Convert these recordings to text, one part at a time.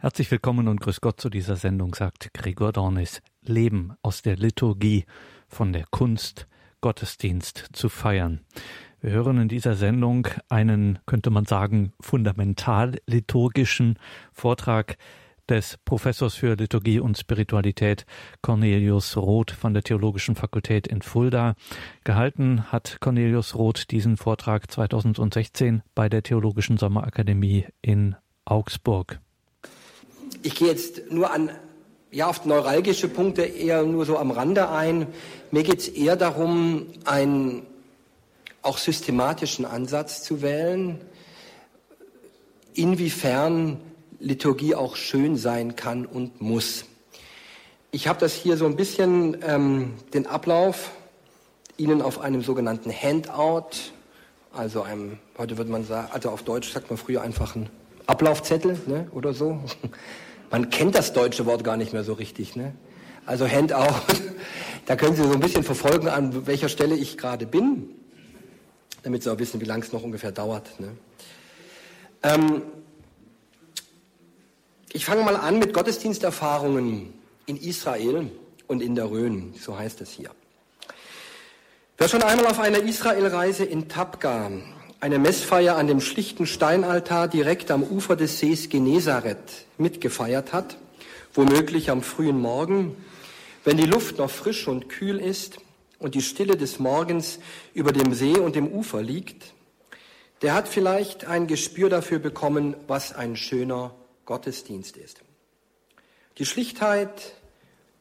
Herzlich willkommen und grüß Gott zu dieser Sendung, sagt Gregor Dornis. Leben aus der Liturgie, von der Kunst, Gottesdienst zu feiern. Wir hören in dieser Sendung einen, könnte man sagen, fundamental liturgischen Vortrag des Professors für Liturgie und Spiritualität Cornelius Roth von der Theologischen Fakultät in Fulda. Gehalten hat Cornelius Roth diesen Vortrag 2016 bei der Theologischen Sommerakademie in Augsburg. Ich gehe jetzt nur an, ja, auf neuralgische Punkte eher nur so am Rande ein. Mir geht es eher darum, einen auch systematischen Ansatz zu wählen, inwiefern Liturgie auch schön sein kann und muss. Ich habe das hier so ein bisschen ähm, den Ablauf Ihnen auf einem sogenannten Handout, also einem, heute würde man sagen, also auf Deutsch sagt man früher einfach ein Ablaufzettel ne, oder so. Man kennt das deutsche Wort gar nicht mehr so richtig. Ne? Also Handout, da können Sie so ein bisschen verfolgen, an welcher Stelle ich gerade bin, damit Sie auch wissen, wie lange es noch ungefähr dauert. Ne? Ähm, ich fange mal an mit Gottesdiensterfahrungen in Israel und in der Rhön, so heißt es hier. Wer schon einmal auf einer Israelreise in Tabga eine Messfeier an dem schlichten Steinaltar direkt am Ufer des Sees Genezareth mitgefeiert hat, womöglich am frühen Morgen, wenn die Luft noch frisch und kühl ist und die Stille des Morgens über dem See und dem Ufer liegt, der hat vielleicht ein Gespür dafür bekommen, was ein schöner Gottesdienst ist. Die Schlichtheit,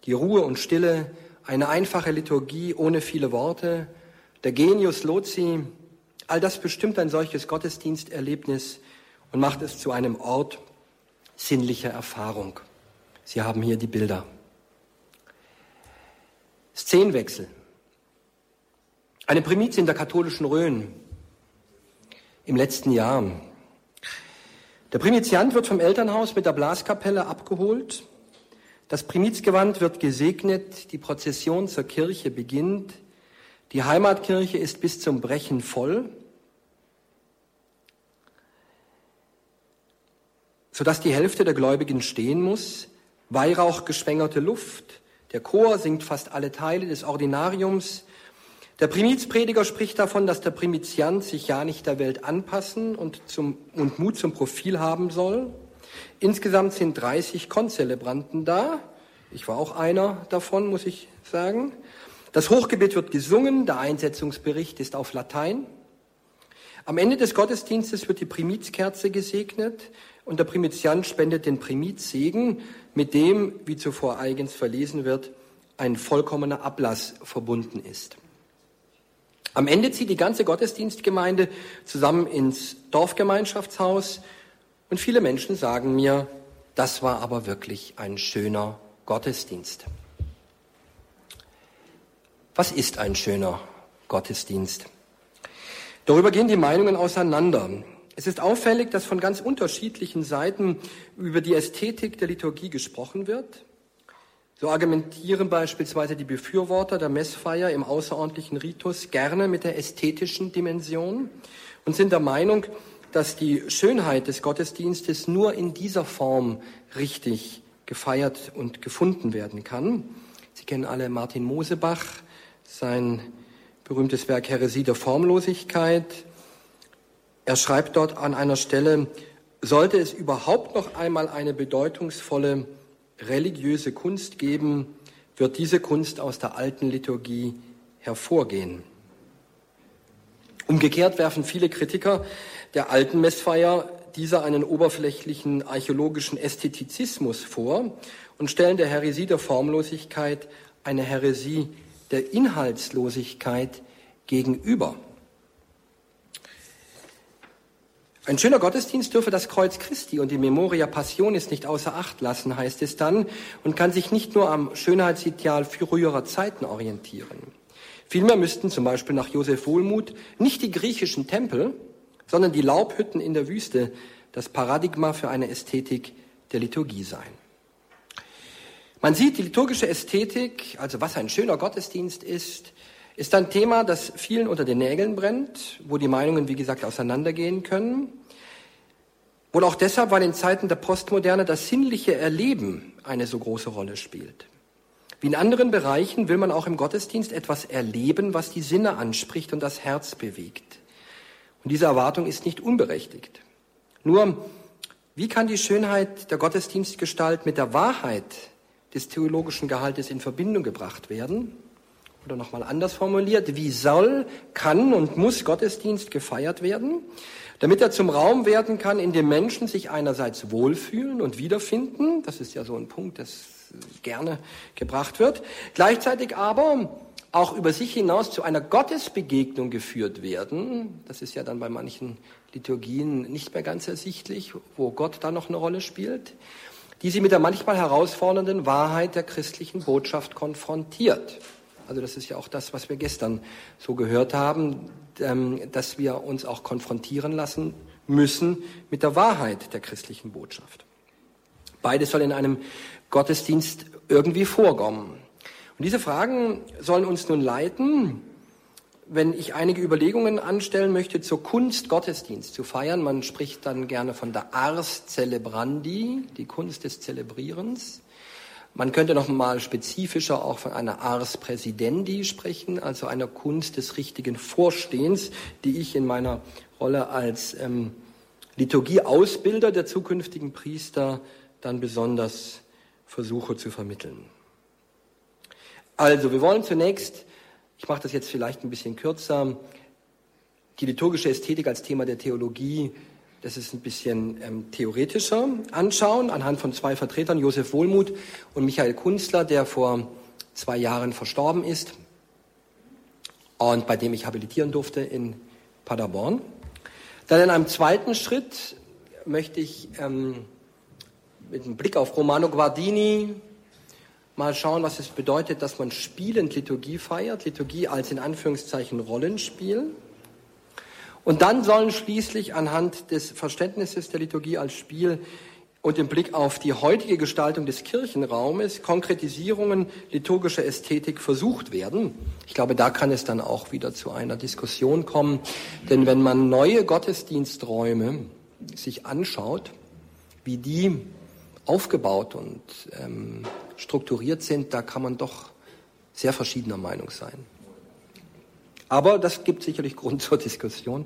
die Ruhe und Stille, eine einfache Liturgie ohne viele Worte, der Genius Loci, All das bestimmt ein solches Gottesdiensterlebnis und macht es zu einem Ort sinnlicher Erfahrung. Sie haben hier die Bilder. Szenenwechsel. Eine Primiz in der katholischen Rhön im letzten Jahr. Der Primiziant wird vom Elternhaus mit der Blaskapelle abgeholt. Das Primizgewand wird gesegnet. Die Prozession zur Kirche beginnt. Die Heimatkirche ist bis zum Brechen voll, sodass die Hälfte der Gläubigen stehen muss. Weihrauch geschwängerte Luft. Der Chor singt fast alle Teile des Ordinariums. Der Primizprediger spricht davon, dass der Primiziant sich ja nicht der Welt anpassen und, zum, und Mut zum Profil haben soll. Insgesamt sind 30 Konzelebranten da. Ich war auch einer davon, muss ich sagen. Das Hochgebet wird gesungen, der Einsetzungsbericht ist auf Latein. Am Ende des Gottesdienstes wird die Primizkerze gesegnet und der Primiziant spendet den Primizsegen, mit dem, wie zuvor eigens verlesen wird, ein vollkommener Ablass verbunden ist. Am Ende zieht die ganze Gottesdienstgemeinde zusammen ins Dorfgemeinschaftshaus und viele Menschen sagen mir, das war aber wirklich ein schöner Gottesdienst. Was ist ein schöner Gottesdienst? Darüber gehen die Meinungen auseinander. Es ist auffällig, dass von ganz unterschiedlichen Seiten über die Ästhetik der Liturgie gesprochen wird. So argumentieren beispielsweise die Befürworter der Messfeier im außerordentlichen Ritus gerne mit der ästhetischen Dimension und sind der Meinung, dass die Schönheit des Gottesdienstes nur in dieser Form richtig gefeiert und gefunden werden kann. Sie kennen alle Martin Mosebach, sein berühmtes Werk Heresie der Formlosigkeit. Er schreibt dort an einer Stelle, sollte es überhaupt noch einmal eine bedeutungsvolle religiöse Kunst geben, wird diese Kunst aus der alten Liturgie hervorgehen. Umgekehrt werfen viele Kritiker der alten Messfeier dieser einen oberflächlichen archäologischen Ästhetizismus vor und stellen der Heresie der Formlosigkeit eine Heresie der Inhaltslosigkeit gegenüber. Ein schöner Gottesdienst dürfe das Kreuz Christi und die Memoria Passionis nicht außer Acht lassen, heißt es dann, und kann sich nicht nur am Schönheitsideal früherer Zeiten orientieren. Vielmehr müssten zum Beispiel nach Josef Wohlmuth nicht die griechischen Tempel, sondern die Laubhütten in der Wüste das Paradigma für eine Ästhetik der Liturgie sein. Man sieht, die liturgische Ästhetik, also was ein schöner Gottesdienst ist, ist ein Thema, das vielen unter den Nägeln brennt, wo die Meinungen, wie gesagt, auseinandergehen können, Wohl auch deshalb, weil in Zeiten der Postmoderne das sinnliche Erleben eine so große Rolle spielt. Wie in anderen Bereichen will man auch im Gottesdienst etwas erleben, was die Sinne anspricht und das Herz bewegt. Und diese Erwartung ist nicht unberechtigt. Nur, wie kann die Schönheit der Gottesdienstgestalt mit der Wahrheit des theologischen Gehaltes in Verbindung gebracht werden? Oder nochmal anders formuliert, wie soll, kann und muss Gottesdienst gefeiert werden, damit er zum Raum werden kann, in dem Menschen sich einerseits wohlfühlen und wiederfinden, das ist ja so ein Punkt, das gerne gebracht wird, gleichzeitig aber auch über sich hinaus zu einer Gottesbegegnung geführt werden. Das ist ja dann bei manchen Liturgien nicht mehr ganz ersichtlich, wo Gott da noch eine Rolle spielt, die sie mit der manchmal herausfordernden Wahrheit der christlichen Botschaft konfrontiert. Also das ist ja auch das, was wir gestern so gehört haben, ähm, dass wir uns auch konfrontieren lassen müssen mit der Wahrheit der christlichen Botschaft. Beides soll in einem Gottesdienst irgendwie vorkommen. Und diese Fragen sollen uns nun leiten, wenn ich einige Überlegungen anstellen möchte zur Kunst Gottesdienst zu feiern. Man spricht dann gerne von der Ars Celebrandi, die Kunst des Zelebrierens. Man könnte noch mal spezifischer auch von einer Ars Presidendi sprechen, also einer Kunst des richtigen Vorstehens, die ich in meiner Rolle als ähm, Liturgieausbilder der zukünftigen Priester dann besonders versuche zu vermitteln. Also, wir wollen zunächst, ich mache das jetzt vielleicht ein bisschen kürzer, die liturgische Ästhetik als Thema der Theologie, das ist ein bisschen ähm, theoretischer, anschauen, anhand von zwei Vertretern, Josef Wohlmuth und Michael Kunstler, der vor zwei Jahren verstorben ist und bei dem ich habilitieren durfte in Paderborn. Dann in einem zweiten Schritt möchte ich ähm, mit einem Blick auf Romano Guardini mal schauen, was es bedeutet, dass man spielend Liturgie feiert, Liturgie als in Anführungszeichen Rollenspiel. Und dann sollen schließlich anhand des Verständnisses der Liturgie als Spiel und im Blick auf die heutige Gestaltung des Kirchenraumes Konkretisierungen liturgischer Ästhetik versucht werden. Ich glaube, da kann es dann auch wieder zu einer Diskussion kommen, denn wenn man neue Gottesdiensträume sich anschaut, wie die aufgebaut und ähm, strukturiert sind, da kann man doch sehr verschiedener Meinung sein. Aber das gibt sicherlich Grund zur Diskussion.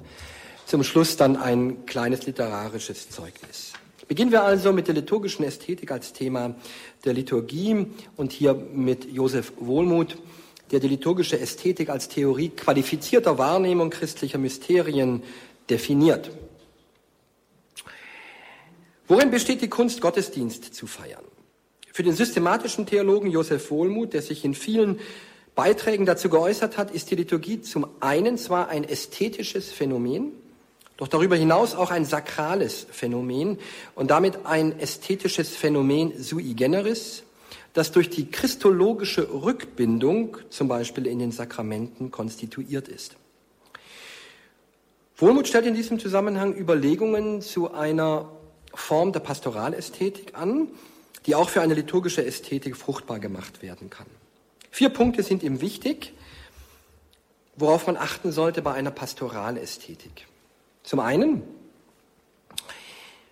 Zum Schluss dann ein kleines literarisches Zeugnis. Beginnen wir also mit der liturgischen Ästhetik als Thema der Liturgie und hier mit Josef Wohlmuth, der die liturgische Ästhetik als Theorie qualifizierter Wahrnehmung christlicher Mysterien definiert. Worin besteht die Kunst, Gottesdienst zu feiern? Für den systematischen Theologen Josef Wohlmuth, der sich in vielen Beiträgen dazu geäußert hat, ist die Liturgie zum einen zwar ein ästhetisches Phänomen, doch darüber hinaus auch ein sakrales Phänomen und damit ein ästhetisches Phänomen sui generis, das durch die christologische Rückbindung, zum Beispiel in den Sakramenten, konstituiert ist. Wohlmuth stellt in diesem Zusammenhang Überlegungen zu einer Form der Pastoralästhetik an, die auch für eine liturgische Ästhetik fruchtbar gemacht werden kann. Vier Punkte sind ihm wichtig, worauf man achten sollte bei einer Pastoralästhetik. Zum einen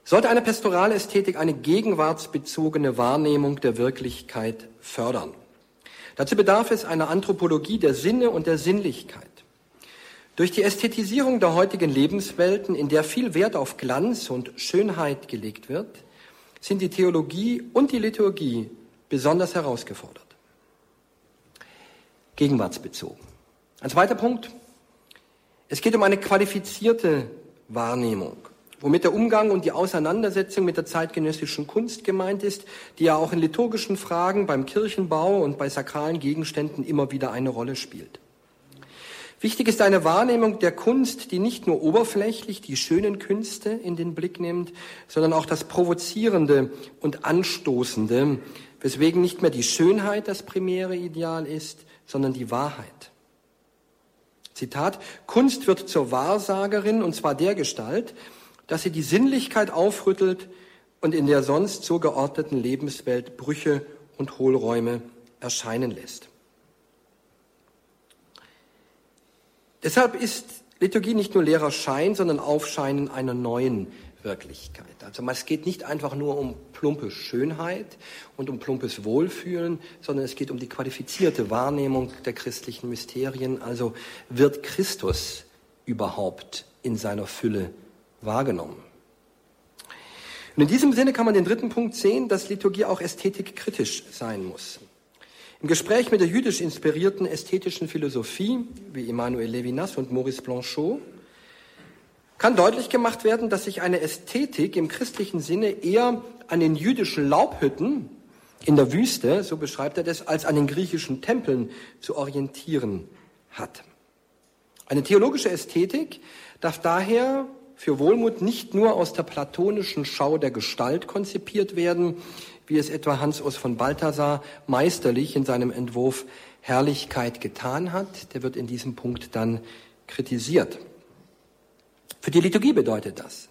sollte eine Pastoralästhetik eine gegenwartsbezogene Wahrnehmung der Wirklichkeit fördern. Dazu bedarf es einer Anthropologie der Sinne und der Sinnlichkeit. Durch die Ästhetisierung der heutigen Lebenswelten, in der viel Wert auf Glanz und Schönheit gelegt wird, sind die Theologie und die Liturgie besonders herausgefordert. Gegenwartsbezogen. Ein zweiter Punkt. Es geht um eine qualifizierte Wahrnehmung, womit der Umgang und die Auseinandersetzung mit der zeitgenössischen Kunst gemeint ist, die ja auch in liturgischen Fragen beim Kirchenbau und bei sakralen Gegenständen immer wieder eine Rolle spielt. Wichtig ist eine Wahrnehmung der Kunst, die nicht nur oberflächlich die schönen Künste in den Blick nimmt, sondern auch das Provozierende und Anstoßende, weswegen nicht mehr die Schönheit das primäre Ideal ist, sondern die Wahrheit. Zitat, Kunst wird zur Wahrsagerin und zwar der Gestalt, dass sie die Sinnlichkeit aufrüttelt und in der sonst so geordneten Lebenswelt Brüche und Hohlräume erscheinen lässt. Deshalb ist Liturgie nicht nur leerer Schein, sondern Aufscheinen einer neuen Wirklichkeit. Also es geht nicht einfach nur um plumpe Schönheit und um plumpes Wohlfühlen, sondern es geht um die qualifizierte Wahrnehmung der christlichen Mysterien. Also wird Christus überhaupt in seiner Fülle wahrgenommen? Und in diesem Sinne kann man den dritten Punkt sehen, dass Liturgie auch ästhetikkritisch sein muss. Im Gespräch mit der jüdisch inspirierten ästhetischen Philosophie, wie Emmanuel Levinas und Maurice Blanchot, kann deutlich gemacht werden, dass sich eine Ästhetik im christlichen Sinne eher an den jüdischen Laubhütten in der Wüste, so beschreibt er das, als an den griechischen Tempeln zu orientieren hat. Eine theologische Ästhetik darf daher für Wohlmut nicht nur aus der platonischen Schau der Gestalt konzipiert werden, wie es etwa Hans-Urs von Balthasar meisterlich in seinem Entwurf Herrlichkeit getan hat. Der wird in diesem Punkt dann kritisiert. Für die Liturgie bedeutet das.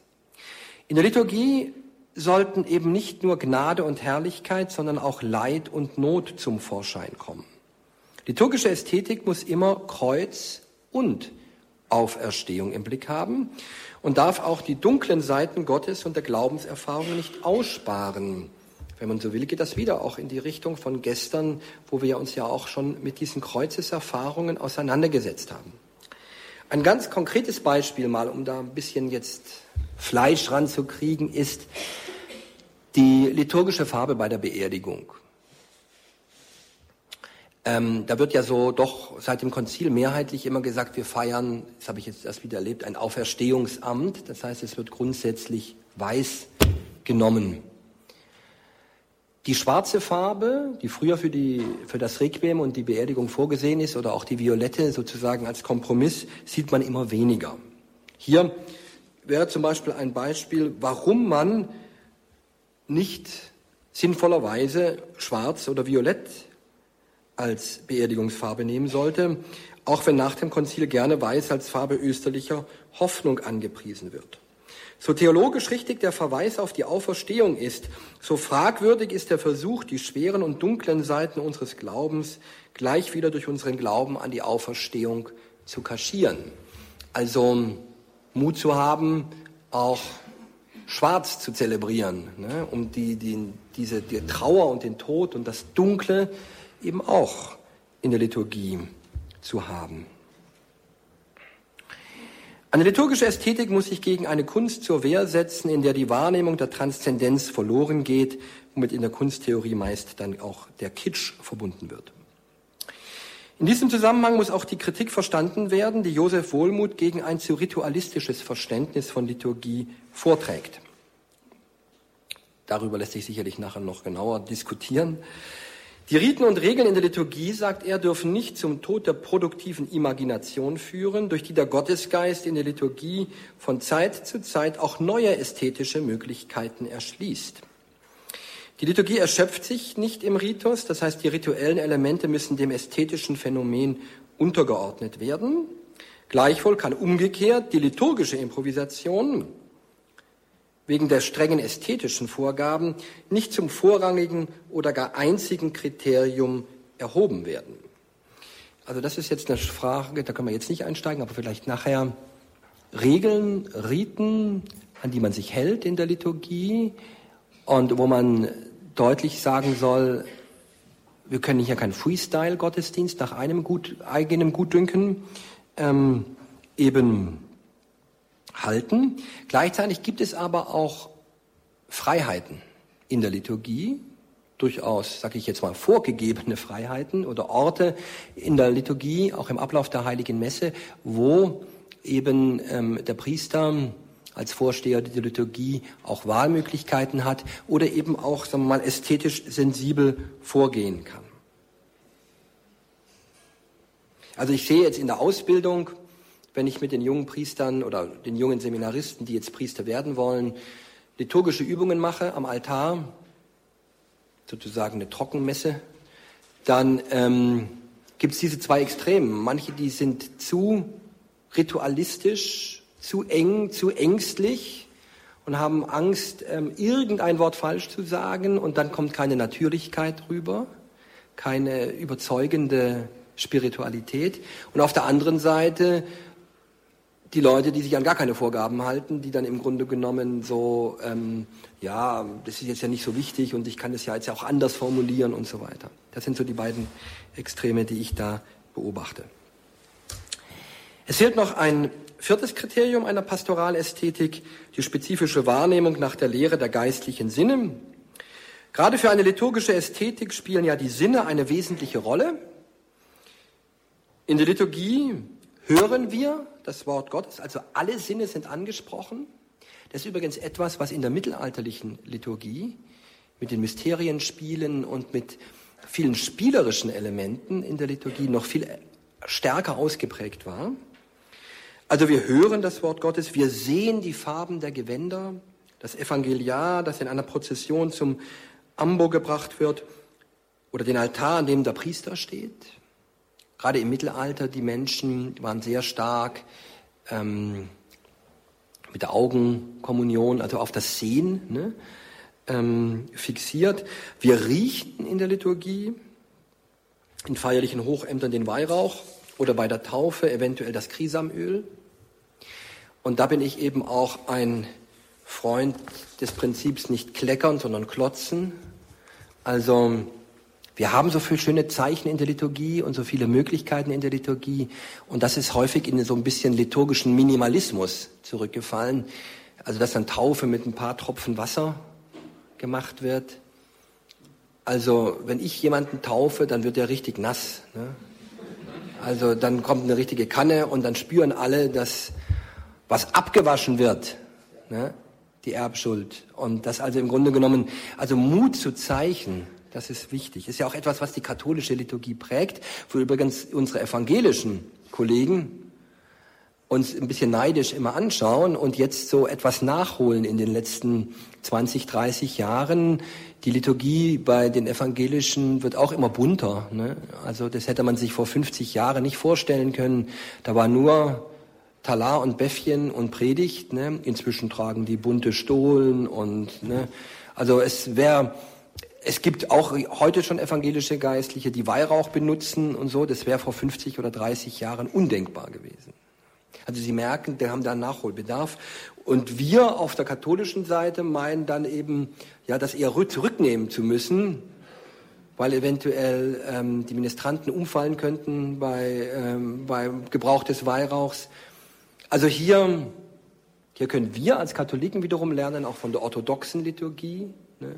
In der Liturgie sollten eben nicht nur Gnade und Herrlichkeit, sondern auch Leid und Not zum Vorschein kommen. Liturgische Ästhetik muss immer Kreuz und Auferstehung im Blick haben und darf auch die dunklen Seiten Gottes und der Glaubenserfahrung nicht aussparen. Wenn man so will, geht das wieder auch in die Richtung von gestern, wo wir uns ja auch schon mit diesen Kreuzeserfahrungen auseinandergesetzt haben. Ein ganz konkretes Beispiel mal, um da ein bisschen jetzt Fleisch ranzukriegen, ist die liturgische Farbe bei der Beerdigung. Ähm, da wird ja so doch seit dem Konzil mehrheitlich immer gesagt, wir feiern, das habe ich jetzt erst wieder erlebt, ein Auferstehungsamt. Das heißt, es wird grundsätzlich weiß genommen. Die schwarze Farbe, die früher für, die, für das Requiem und die Beerdigung vorgesehen ist, oder auch die violette sozusagen als Kompromiss, sieht man immer weniger. Hier wäre zum Beispiel ein Beispiel, warum man nicht sinnvollerweise schwarz oder violett als Beerdigungsfarbe nehmen sollte, auch wenn nach dem Konzil gerne weiß als Farbe österlicher Hoffnung angepriesen wird. So theologisch richtig der Verweis auf die Auferstehung ist, so fragwürdig ist der Versuch, die schweren und dunklen Seiten unseres Glaubens gleich wieder durch unseren Glauben an die Auferstehung zu kaschieren. Also Mut zu haben, auch schwarz zu zelebrieren, ne, um die, die, diese die Trauer und den Tod und das Dunkle eben auch in der Liturgie zu haben. Eine liturgische Ästhetik muss sich gegen eine Kunst zur Wehr setzen, in der die Wahrnehmung der Transzendenz verloren geht, womit in der Kunsttheorie meist dann auch der Kitsch verbunden wird. In diesem Zusammenhang muss auch die Kritik verstanden werden, die Josef Wohlmuth gegen ein zu ritualistisches Verständnis von Liturgie vorträgt. Darüber lässt sich sicherlich nachher noch genauer diskutieren. Die Riten und Regeln in der Liturgie, sagt er, dürfen nicht zum Tod der produktiven Imagination führen, durch die der Gottesgeist in der Liturgie von Zeit zu Zeit auch neue ästhetische Möglichkeiten erschließt. Die Liturgie erschöpft sich nicht im Ritus, das heißt, die rituellen Elemente müssen dem ästhetischen Phänomen untergeordnet werden. Gleichwohl kann umgekehrt die liturgische Improvisation wegen der strengen ästhetischen Vorgaben nicht zum vorrangigen oder gar einzigen Kriterium erhoben werden. Also das ist jetzt eine Frage, da können wir jetzt nicht einsteigen, aber vielleicht nachher Regeln, Riten, an die man sich hält in der Liturgie und wo man deutlich sagen soll, wir können hier keinen Freestyle-Gottesdienst nach einem gut, eigenem Gutdünken ähm, eben halten. Gleichzeitig gibt es aber auch Freiheiten in der Liturgie, durchaus, sage ich jetzt mal, vorgegebene Freiheiten oder Orte in der Liturgie, auch im Ablauf der heiligen Messe, wo eben ähm, der Priester als Vorsteher der Liturgie auch Wahlmöglichkeiten hat oder eben auch, sagen wir mal, ästhetisch sensibel vorgehen kann. Also ich sehe jetzt in der Ausbildung wenn ich mit den jungen Priestern oder den jungen Seminaristen, die jetzt Priester werden wollen, liturgische Übungen mache am Altar, sozusagen eine Trockenmesse, dann ähm, gibt es diese zwei Extremen. Manche, die sind zu ritualistisch, zu eng, zu ängstlich und haben Angst, ähm, irgendein Wort falsch zu sagen und dann kommt keine Natürlichkeit rüber, keine überzeugende Spiritualität. Und auf der anderen Seite die Leute, die sich an gar keine Vorgaben halten, die dann im Grunde genommen so, ähm, ja, das ist jetzt ja nicht so wichtig und ich kann das ja jetzt ja auch anders formulieren und so weiter. Das sind so die beiden Extreme, die ich da beobachte. Es fehlt noch ein viertes Kriterium einer Pastoralästhetik, die spezifische Wahrnehmung nach der Lehre der geistlichen Sinne. Gerade für eine liturgische Ästhetik spielen ja die Sinne eine wesentliche Rolle. In der Liturgie hören wir das Wort Gottes, also alle Sinne sind angesprochen. Das ist übrigens etwas, was in der mittelalterlichen Liturgie mit den Mysterienspielen und mit vielen spielerischen Elementen in der Liturgie noch viel stärker ausgeprägt war. Also wir hören das Wort Gottes, wir sehen die Farben der Gewänder, das Evangeliar, das in einer Prozession zum Ambo gebracht wird, oder den Altar, an dem der Priester steht. Gerade im Mittelalter, die Menschen waren sehr stark ähm, mit der Augenkommunion, also auf das Sehen ne, ähm, fixiert. Wir riechen in der Liturgie, in feierlichen Hochämtern den Weihrauch oder bei der Taufe eventuell das Krisamöl. Und da bin ich eben auch ein Freund des Prinzips nicht kleckern, sondern klotzen. Also wir haben so viele schöne Zeichen in der Liturgie und so viele Möglichkeiten in der Liturgie. Und das ist häufig in so ein bisschen liturgischen Minimalismus zurückgefallen. Also dass dann Taufe mit ein paar Tropfen Wasser gemacht wird. Also wenn ich jemanden taufe, dann wird er richtig nass. Ne? Also dann kommt eine richtige Kanne und dann spüren alle, dass was abgewaschen wird, ne? die Erbschuld. Und das also im Grunde genommen, also Mut zu Zeichen, das ist wichtig. Ist ja auch etwas, was die katholische Liturgie prägt, wo übrigens unsere evangelischen Kollegen uns ein bisschen neidisch immer anschauen und jetzt so etwas nachholen in den letzten 20, 30 Jahren. Die Liturgie bei den Evangelischen wird auch immer bunter. Ne? Also das hätte man sich vor 50 Jahren nicht vorstellen können. Da war nur Talar und Bäffchen und Predigt. Ne? Inzwischen tragen die bunte Stohlen und ne? also es wäre es gibt auch heute schon evangelische Geistliche, die Weihrauch benutzen und so. Das wäre vor 50 oder 30 Jahren undenkbar gewesen. Also Sie merken, wir haben da Nachholbedarf. Und wir auf der katholischen Seite meinen dann eben, ja, das eher zurücknehmen zu müssen, weil eventuell ähm, die Ministranten umfallen könnten bei, ähm, bei Gebrauch des Weihrauchs. Also hier, hier können wir als Katholiken wiederum lernen, auch von der orthodoxen Liturgie, ne?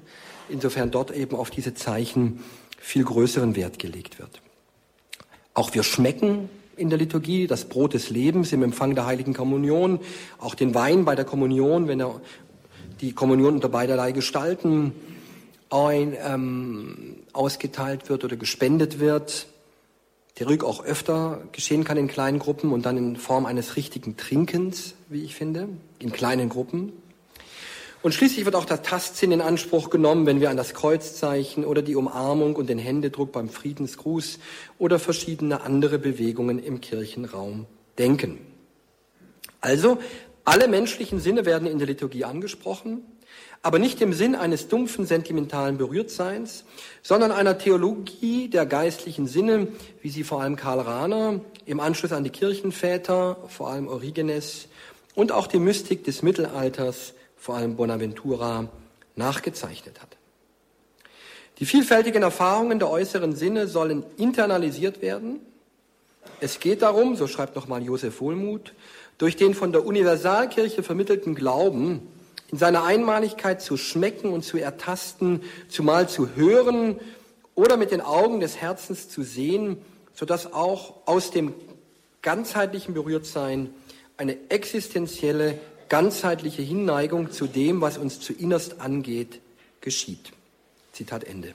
insofern dort eben auf diese Zeichen viel größeren Wert gelegt wird. Auch wir schmecken in der Liturgie, das Brot des Lebens im Empfang der heiligen Kommunion, auch den Wein bei der Kommunion, wenn er die Kommunion unter beiderlei Gestalten ein, ähm, ausgeteilt wird oder gespendet wird, der Rück auch öfter geschehen kann in kleinen Gruppen und dann in Form eines richtigen Trinkens, wie ich finde, in kleinen Gruppen. Und schließlich wird auch der Tastsinn in Anspruch genommen, wenn wir an das Kreuzzeichen oder die Umarmung und den Händedruck beim Friedensgruß oder verschiedene andere Bewegungen im Kirchenraum denken. Also, alle menschlichen Sinne werden in der Liturgie angesprochen, aber nicht im Sinn eines dumpfen, sentimentalen Berührtseins, sondern einer Theologie der geistlichen Sinne, wie sie vor allem Karl Rahner im Anschluss an die Kirchenväter, vor allem Origenes und auch die Mystik des Mittelalters vor allem Bonaventura, nachgezeichnet hat. Die vielfältigen Erfahrungen der äußeren Sinne sollen internalisiert werden. Es geht darum, so schreibt nochmal Josef Wohlmuth, durch den von der Universalkirche vermittelten Glauben in seiner Einmaligkeit zu schmecken und zu ertasten, zumal zu hören oder mit den Augen des Herzens zu sehen, sodass auch aus dem ganzheitlichen Berührtsein eine existenzielle ganzheitliche Hinneigung zu dem, was uns zu innerst angeht, geschieht. Zitat Ende.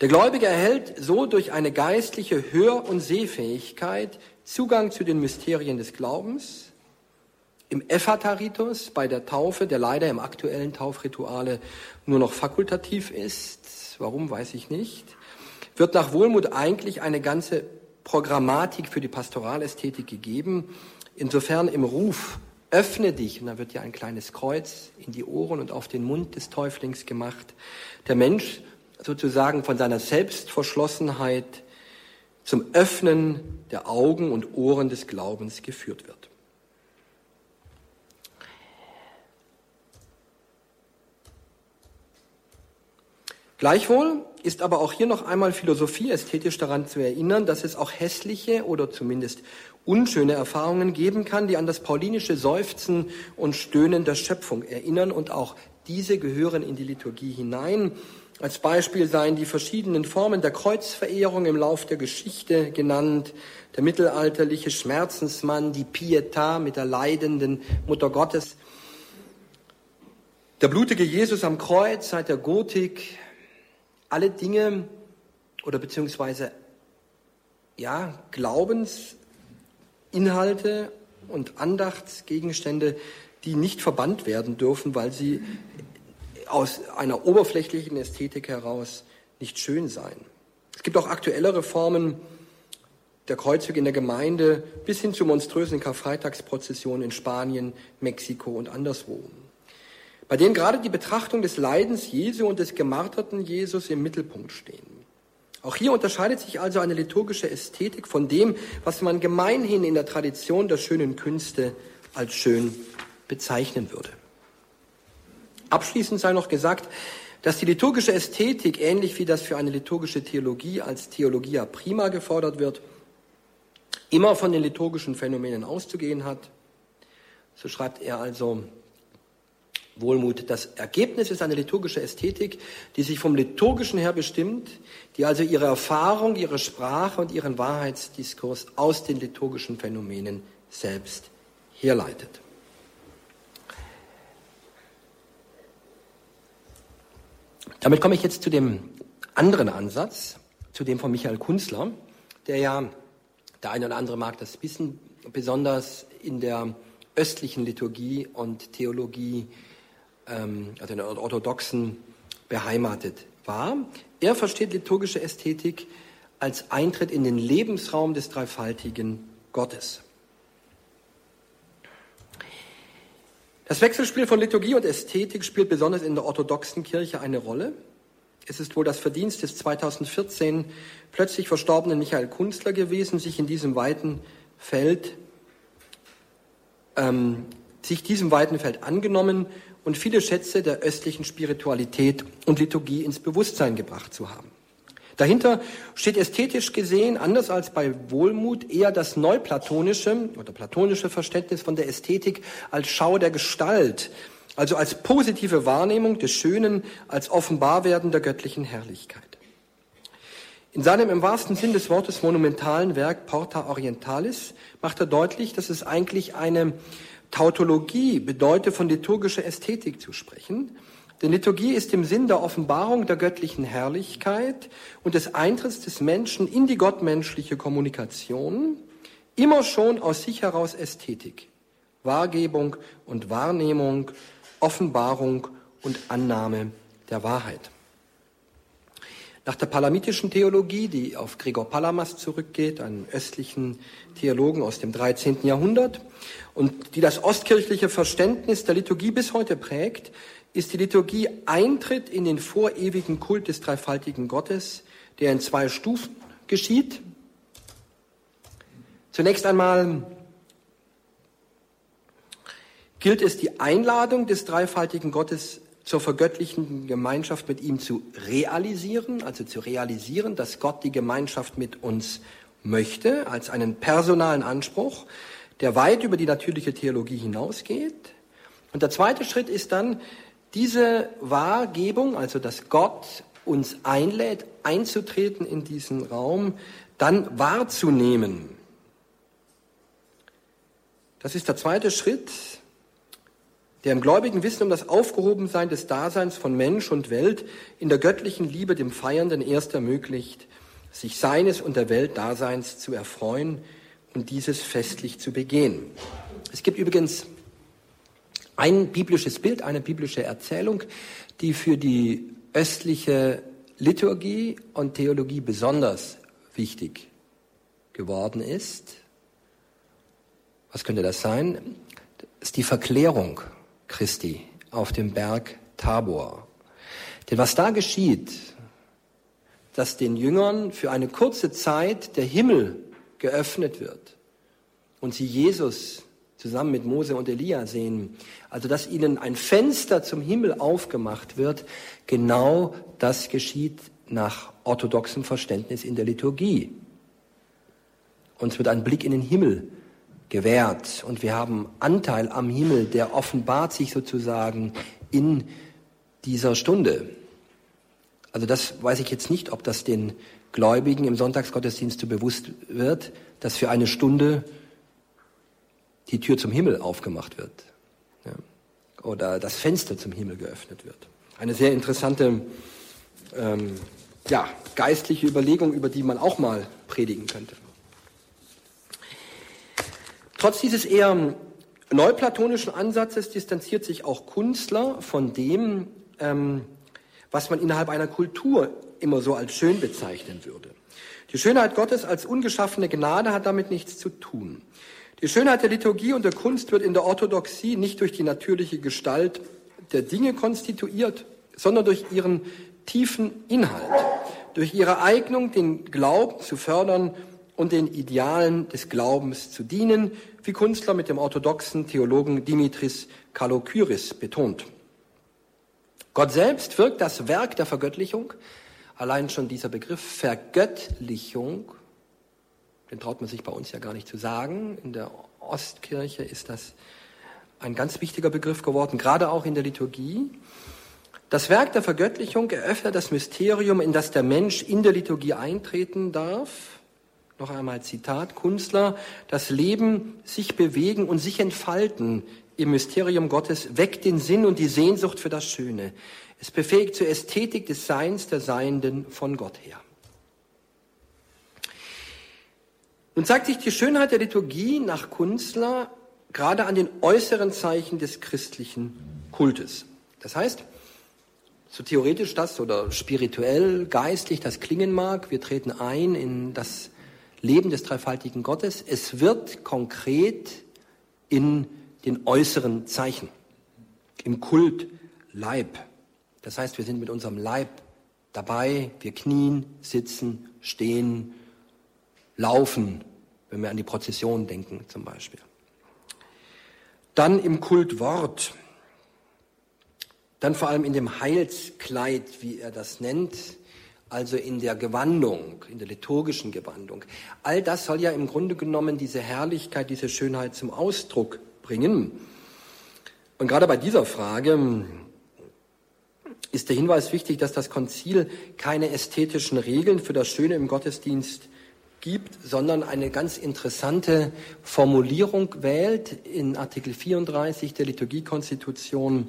Der Gläubige erhält so durch eine geistliche Hör- und Sehfähigkeit Zugang zu den Mysterien des Glaubens. Im Ephataritus bei der Taufe, der leider im aktuellen Taufrituale nur noch fakultativ ist, warum weiß ich nicht, wird nach Wohlmut eigentlich eine ganze Programmatik für die Pastoralästhetik gegeben. Insofern im Ruf öffne dich, und da wird ja ein kleines Kreuz in die Ohren und auf den Mund des Täuflings gemacht. Der Mensch sozusagen von seiner Selbstverschlossenheit zum Öffnen der Augen und Ohren des Glaubens geführt wird. Gleichwohl ist aber auch hier noch einmal Philosophie ästhetisch daran zu erinnern, dass es auch hässliche oder zumindest unschöne Erfahrungen geben kann, die an das paulinische Seufzen und Stöhnen der Schöpfung erinnern und auch diese gehören in die Liturgie hinein. Als Beispiel seien die verschiedenen Formen der Kreuzverehrung im Lauf der Geschichte genannt, der mittelalterliche Schmerzensmann, die Pietà mit der leidenden Mutter Gottes, der blutige Jesus am Kreuz seit der Gotik, alle Dinge oder beziehungsweise ja, Glaubensinhalte und Andachtsgegenstände, die nicht verbannt werden dürfen, weil sie aus einer oberflächlichen Ästhetik heraus nicht schön seien. Es gibt auch aktuellere Formen der Kreuzzüge in der Gemeinde bis hin zu monströsen Karfreitagsprozessionen in Spanien, Mexiko und anderswo bei denen gerade die Betrachtung des Leidens Jesu und des gemarterten Jesus im Mittelpunkt stehen. Auch hier unterscheidet sich also eine liturgische Ästhetik von dem, was man gemeinhin in der Tradition der schönen Künste als schön bezeichnen würde. Abschließend sei noch gesagt, dass die liturgische Ästhetik, ähnlich wie das für eine liturgische Theologie als Theologia prima gefordert wird, immer von den liturgischen Phänomenen auszugehen hat. So schreibt er also, Wohlmut. Das Ergebnis ist eine liturgische Ästhetik, die sich vom Liturgischen her bestimmt, die also ihre Erfahrung, ihre Sprache und ihren Wahrheitsdiskurs aus den liturgischen Phänomenen selbst herleitet. Damit komme ich jetzt zu dem anderen Ansatz, zu dem von Michael Kunzler, der ja, der eine oder andere mag das wissen, besonders in der östlichen Liturgie und Theologie ähm, also in der orthodoxen beheimatet war. Er versteht liturgische Ästhetik als Eintritt in den Lebensraum des dreifaltigen Gottes. Das Wechselspiel von Liturgie und Ästhetik spielt besonders in der orthodoxen Kirche eine Rolle. Es ist wohl das Verdienst des 2014 plötzlich verstorbenen Michael Kunstler gewesen, sich in diesem weiten Feld, ähm, sich diesem weiten Feld angenommen und viele Schätze der östlichen Spiritualität und Liturgie ins Bewusstsein gebracht zu haben. Dahinter steht ästhetisch gesehen, anders als bei Wohlmut, eher das neuplatonische oder platonische Verständnis von der Ästhetik als Schau der Gestalt, also als positive Wahrnehmung des Schönen, als Offenbarwerden der göttlichen Herrlichkeit. In seinem im wahrsten Sinn des Wortes monumentalen Werk Porta Orientalis macht er deutlich, dass es eigentlich eine Tautologie bedeutet, von liturgischer Ästhetik zu sprechen. Denn Liturgie ist im Sinn der Offenbarung der göttlichen Herrlichkeit und des Eintritts des Menschen in die gottmenschliche Kommunikation immer schon aus sich heraus Ästhetik, Wahrgebung und Wahrnehmung, Offenbarung und Annahme der Wahrheit. Nach der palamitischen Theologie, die auf Gregor Palamas zurückgeht, einen östlichen Theologen aus dem 13. Jahrhundert, und die das ostkirchliche Verständnis der Liturgie bis heute prägt, ist die Liturgie Eintritt in den vorewigen Kult des dreifaltigen Gottes, der in zwei Stufen geschieht. Zunächst einmal gilt es die Einladung des dreifaltigen Gottes zur vergöttlichen Gemeinschaft mit ihm zu realisieren, also zu realisieren, dass Gott die Gemeinschaft mit uns möchte, als einen personalen Anspruch der weit über die natürliche Theologie hinausgeht. Und der zweite Schritt ist dann diese Wahrgebung, also dass Gott uns einlädt, einzutreten in diesen Raum, dann wahrzunehmen. Das ist der zweite Schritt, der im gläubigen Wissen um das Aufgehobensein des Daseins von Mensch und Welt in der göttlichen Liebe dem Feiernden erst ermöglicht, sich seines und der Welt Daseins zu erfreuen und dieses festlich zu begehen. Es gibt übrigens ein biblisches Bild, eine biblische Erzählung, die für die östliche Liturgie und Theologie besonders wichtig geworden ist. Was könnte das sein? Das ist die Verklärung Christi auf dem Berg Tabor. Denn was da geschieht, dass den Jüngern für eine kurze Zeit der Himmel geöffnet wird und sie Jesus zusammen mit Mose und Elia sehen. Also dass ihnen ein Fenster zum Himmel aufgemacht wird, genau das geschieht nach orthodoxem Verständnis in der Liturgie. Uns wird ein Blick in den Himmel gewährt und wir haben Anteil am Himmel, der offenbart sich sozusagen in dieser Stunde. Also das weiß ich jetzt nicht, ob das den Gläubigen im Sonntagsgottesdienst so bewusst wird, dass für eine Stunde die Tür zum Himmel aufgemacht wird ja, oder das Fenster zum Himmel geöffnet wird. Eine sehr interessante ähm, ja, geistliche Überlegung, über die man auch mal predigen könnte. Trotz dieses eher neuplatonischen Ansatzes distanziert sich auch Kunstler von dem, ähm, was man innerhalb einer Kultur immer so als schön bezeichnen würde. Die Schönheit Gottes als ungeschaffene Gnade hat damit nichts zu tun. Die Schönheit der Liturgie und der Kunst wird in der Orthodoxie nicht durch die natürliche Gestalt der Dinge konstituiert, sondern durch ihren tiefen Inhalt, durch ihre Eignung, den Glauben zu fördern und den Idealen des Glaubens zu dienen, wie Kunstler mit dem orthodoxen Theologen Dimitris Kalokyris betont. Gott selbst wirkt das Werk der Vergöttlichung. Allein schon dieser Begriff Vergöttlichung den traut man sich bei uns ja gar nicht zu sagen. In der Ostkirche ist das ein ganz wichtiger Begriff geworden, gerade auch in der Liturgie. Das Werk der Vergöttlichung eröffnet das Mysterium, in das der Mensch in der Liturgie eintreten darf. Noch einmal Zitat, Kunstler, das Leben sich bewegen und sich entfalten im Mysterium Gottes weckt den Sinn und die Sehnsucht für das Schöne. Es befähigt zur Ästhetik des Seins der Seienden von Gott her. Nun zeigt sich die Schönheit der Liturgie nach Kunstler gerade an den äußeren Zeichen des christlichen Kultes. Das heißt, so theoretisch das oder spirituell, geistlich das klingen mag, wir treten ein in das Leben des dreifaltigen Gottes. Es wird konkret in den äußeren Zeichen, im Kult Leib. Das heißt, wir sind mit unserem Leib dabei, wir knien, sitzen, stehen, laufen, wenn wir an die Prozession denken zum Beispiel. Dann im Kultwort, dann vor allem in dem Heilskleid, wie er das nennt, also in der Gewandung, in der liturgischen Gewandung. All das soll ja im Grunde genommen diese Herrlichkeit, diese Schönheit zum Ausdruck bringen. Und gerade bei dieser Frage ist der Hinweis wichtig, dass das Konzil keine ästhetischen Regeln für das Schöne im Gottesdienst gibt, sondern eine ganz interessante Formulierung wählt in Artikel 34 der Liturgiekonstitution.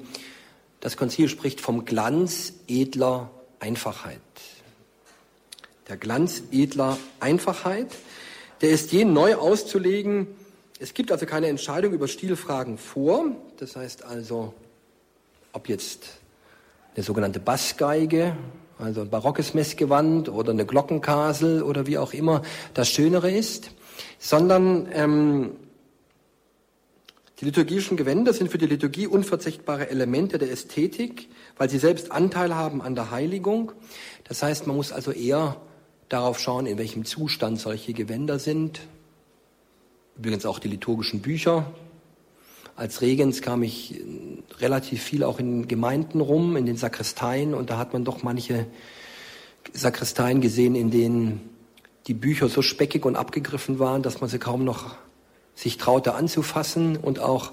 Das Konzil spricht vom Glanz edler Einfachheit. Der Glanz edler Einfachheit, der ist je neu auszulegen. Es gibt also keine Entscheidung über Stilfragen vor. Das heißt also, ob jetzt eine sogenannte Bassgeige also ein barockes Messgewand oder eine Glockenkasel oder wie auch immer das Schönere ist, sondern ähm, die liturgischen Gewänder sind für die Liturgie unverzichtbare Elemente der Ästhetik, weil sie selbst Anteil haben an der Heiligung. Das heißt, man muss also eher darauf schauen, in welchem Zustand solche Gewänder sind. Übrigens auch die liturgischen Bücher, als Regens kam ich relativ viel auch in Gemeinden rum, in den Sakristeien, und da hat man doch manche Sakristeien gesehen, in denen die Bücher so speckig und abgegriffen waren, dass man sie kaum noch sich traute anzufassen. Und auch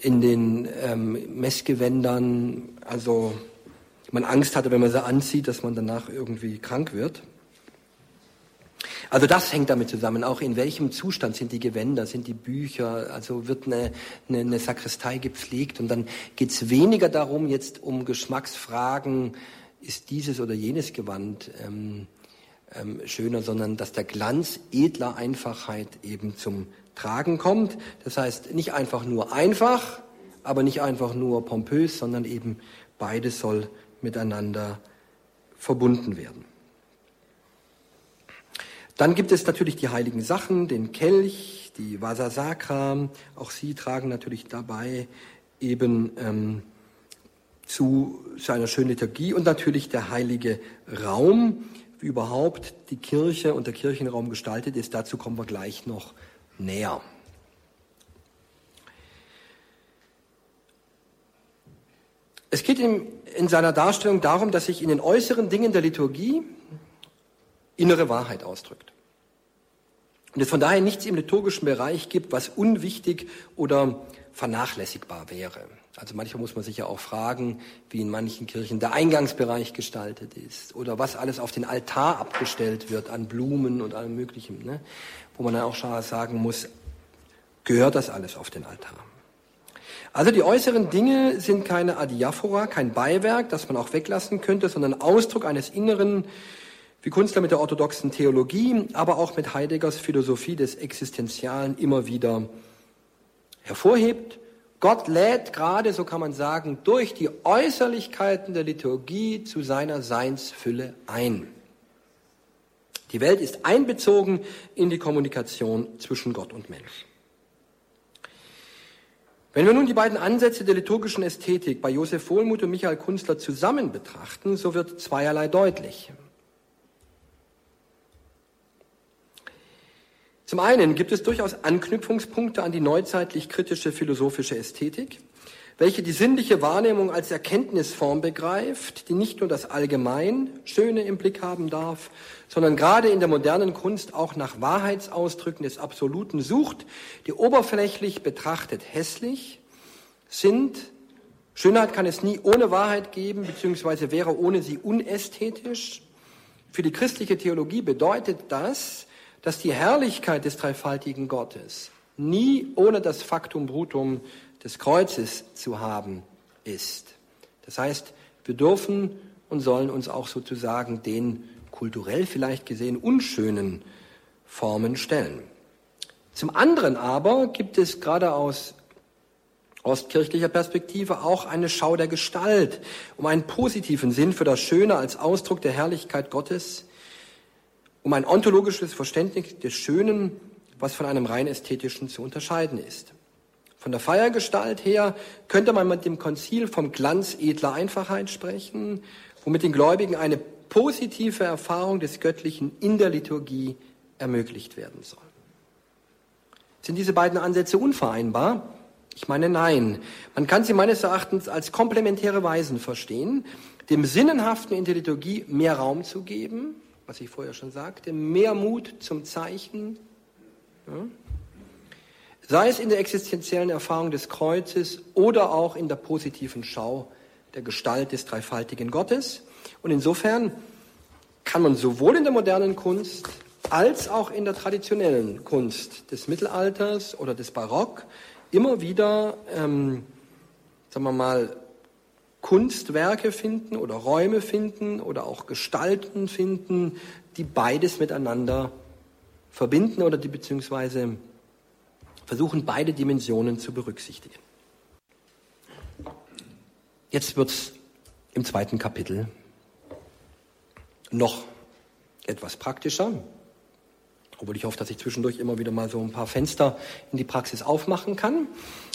in den ähm, Messgewändern, also man Angst hatte, wenn man sie anzieht, dass man danach irgendwie krank wird. Also das hängt damit zusammen, auch in welchem Zustand sind die Gewänder, sind die Bücher, also wird eine, eine, eine Sakristei gepflegt und dann geht es weniger darum, jetzt um Geschmacksfragen, ist dieses oder jenes Gewand ähm, ähm, schöner, sondern dass der Glanz edler Einfachheit eben zum Tragen kommt. Das heißt, nicht einfach nur einfach, aber nicht einfach nur pompös, sondern eben beides soll miteinander verbunden werden. Dann gibt es natürlich die heiligen Sachen, den Kelch, die Vasa Sacra. Auch sie tragen natürlich dabei eben ähm, zu, zu einer schönen Liturgie und natürlich der heilige Raum, wie überhaupt die Kirche und der Kirchenraum gestaltet ist. Dazu kommen wir gleich noch näher. Es geht ihm in seiner Darstellung darum, dass sich in den äußeren Dingen der Liturgie innere Wahrheit ausdrückt. Und es von daher nichts im liturgischen Bereich gibt, was unwichtig oder vernachlässigbar wäre. Also manchmal muss man sich ja auch fragen, wie in manchen Kirchen der Eingangsbereich gestaltet ist oder was alles auf den Altar abgestellt wird an Blumen und allem Möglichen, ne? wo man dann auch sagen muss, gehört das alles auf den Altar? Also die äußeren Dinge sind keine Adiaphora, kein Beiwerk, das man auch weglassen könnte, sondern Ausdruck eines inneren, wie Kunstler mit der orthodoxen Theologie, aber auch mit Heideggers Philosophie des Existenzialen immer wieder hervorhebt. Gott lädt gerade, so kann man sagen, durch die Äußerlichkeiten der Liturgie zu seiner Seinsfülle ein. Die Welt ist einbezogen in die Kommunikation zwischen Gott und Mensch. Wenn wir nun die beiden Ansätze der liturgischen Ästhetik bei Josef Wohlmuth und Michael Kunstler zusammen betrachten, so wird zweierlei deutlich. Zum einen gibt es durchaus Anknüpfungspunkte an die neuzeitlich kritische philosophische Ästhetik, welche die sinnliche Wahrnehmung als Erkenntnisform begreift, die nicht nur das Allgemein Schöne im Blick haben darf, sondern gerade in der modernen Kunst auch nach Wahrheitsausdrücken des Absoluten sucht, die oberflächlich betrachtet hässlich sind. Schönheit kann es nie ohne Wahrheit geben, beziehungsweise wäre ohne sie unästhetisch. Für die christliche Theologie bedeutet das, dass die Herrlichkeit des dreifaltigen Gottes nie ohne das Faktum Brutum des Kreuzes zu haben ist. Das heißt, wir dürfen und sollen uns auch sozusagen den kulturell vielleicht gesehen unschönen Formen stellen. Zum anderen aber gibt es gerade aus ostkirchlicher Perspektive auch eine Schau der Gestalt, um einen positiven Sinn für das Schöne als Ausdruck der Herrlichkeit Gottes um ein ontologisches Verständnis des Schönen, was von einem rein ästhetischen zu unterscheiden ist. Von der Feiergestalt her könnte man mit dem Konzil vom Glanz edler Einfachheit sprechen, womit den Gläubigen eine positive Erfahrung des Göttlichen in der Liturgie ermöglicht werden soll. Sind diese beiden Ansätze unvereinbar? Ich meine nein. Man kann sie meines Erachtens als komplementäre Weisen verstehen, dem Sinnenhaften in der Liturgie mehr Raum zu geben was ich vorher schon sagte, mehr Mut zum Zeichen, ja, sei es in der existenziellen Erfahrung des Kreuzes oder auch in der positiven Schau der Gestalt des dreifaltigen Gottes. Und insofern kann man sowohl in der modernen Kunst als auch in der traditionellen Kunst des Mittelalters oder des Barock immer wieder, ähm, sagen wir mal, Kunstwerke finden oder Räume finden oder auch Gestalten finden, die beides miteinander verbinden oder die beziehungsweise versuchen, beide Dimensionen zu berücksichtigen. Jetzt wird es im zweiten Kapitel noch etwas praktischer, obwohl ich hoffe, dass ich zwischendurch immer wieder mal so ein paar Fenster in die Praxis aufmachen kann.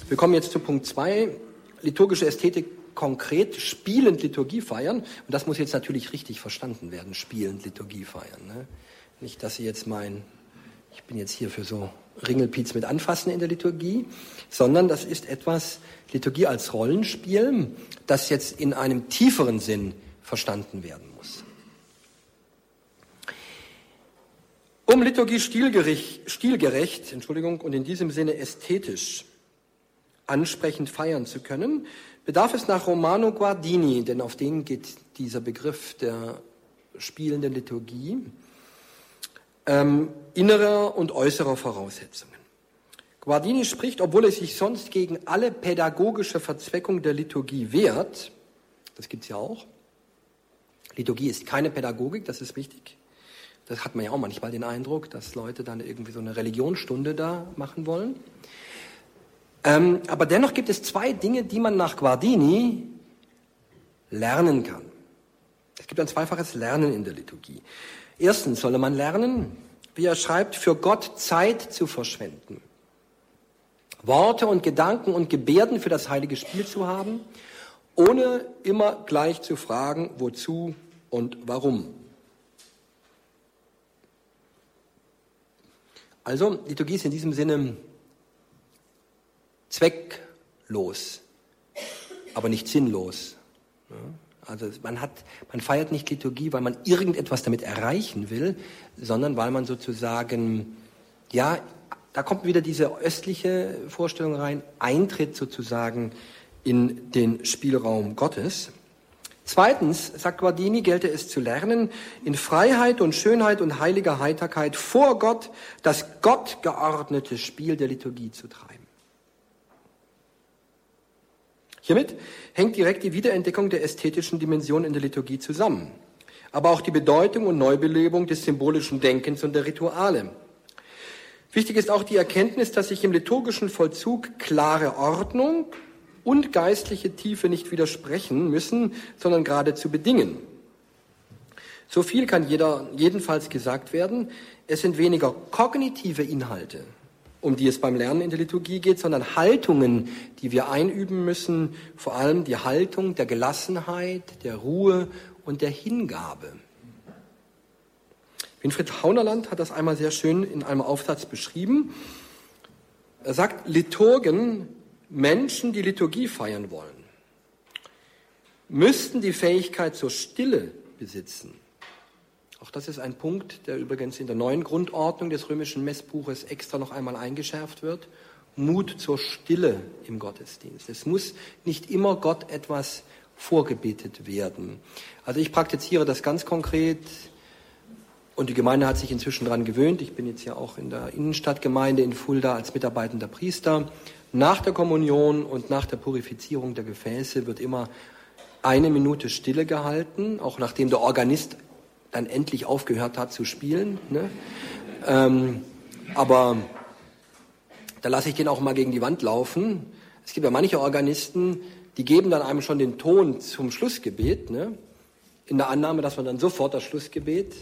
Wir kommen jetzt zu Punkt 2, liturgische Ästhetik konkret spielend Liturgie feiern. Und das muss jetzt natürlich richtig verstanden werden, spielend Liturgie feiern. Ne? Nicht, dass Sie jetzt meinen, ich bin jetzt hier für so Ringelpiez mit Anfassen in der Liturgie, sondern das ist etwas, Liturgie als Rollenspiel, das jetzt in einem tieferen Sinn verstanden werden muss. Um Liturgie stilgerecht, Entschuldigung, und in diesem Sinne ästhetisch ansprechend feiern zu können, bedarf es nach Romano Guardini, denn auf den geht dieser Begriff der spielenden Liturgie, ähm, innerer und äußerer Voraussetzungen. Guardini spricht, obwohl er sich sonst gegen alle pädagogische Verzweckung der Liturgie wehrt, das gibt es ja auch, Liturgie ist keine Pädagogik, das ist wichtig. Das hat man ja auch manchmal den Eindruck, dass Leute dann irgendwie so eine Religionsstunde da machen wollen. Ähm, aber dennoch gibt es zwei Dinge, die man nach Guardini lernen kann. Es gibt ein zweifaches Lernen in der Liturgie. Erstens solle man lernen, wie er schreibt, für Gott Zeit zu verschwenden. Worte und Gedanken und Gebärden für das heilige Spiel zu haben, ohne immer gleich zu fragen, wozu und warum. Also, Liturgie ist in diesem Sinne zwecklos, aber nicht sinnlos. Also man, hat, man feiert nicht Liturgie, weil man irgendetwas damit erreichen will, sondern weil man sozusagen, ja, da kommt wieder diese östliche Vorstellung rein, Eintritt sozusagen in den Spielraum Gottes. Zweitens, sagt Guardini, gelte es zu lernen, in Freiheit und Schönheit und heiliger Heiterkeit vor Gott das gottgeordnete Spiel der Liturgie zu treiben. Hiermit hängt direkt die Wiederentdeckung der ästhetischen Dimension in der Liturgie zusammen, aber auch die Bedeutung und Neubelebung des symbolischen Denkens und der Rituale. Wichtig ist auch die Erkenntnis, dass sich im liturgischen Vollzug klare Ordnung und geistliche Tiefe nicht widersprechen müssen, sondern geradezu bedingen. So viel kann jeder, jedenfalls gesagt werden, es sind weniger kognitive Inhalte, um die es beim Lernen in der Liturgie geht, sondern Haltungen, die wir einüben müssen, vor allem die Haltung der Gelassenheit, der Ruhe und der Hingabe. Winfried Haunerland hat das einmal sehr schön in einem Aufsatz beschrieben. Er sagt, Liturgen Menschen, die Liturgie feiern wollen, müssten die Fähigkeit zur Stille besitzen. Auch das ist ein Punkt, der übrigens in der neuen Grundordnung des römischen Messbuches extra noch einmal eingeschärft wird. Mut zur Stille im Gottesdienst. Es muss nicht immer Gott etwas vorgebetet werden. Also ich praktiziere das ganz konkret und die Gemeinde hat sich inzwischen daran gewöhnt. Ich bin jetzt ja auch in der Innenstadtgemeinde in Fulda als mitarbeitender Priester nach der Kommunion und nach der Purifizierung der Gefäße wird immer eine Minute Stille gehalten, auch nachdem der Organist dann endlich aufgehört hat zu spielen. Ne? Ähm, aber da lasse ich den auch mal gegen die Wand laufen. Es gibt ja manche Organisten, die geben dann einem schon den Ton zum Schlussgebet, ne? in der Annahme, dass man dann sofort das Schlussgebet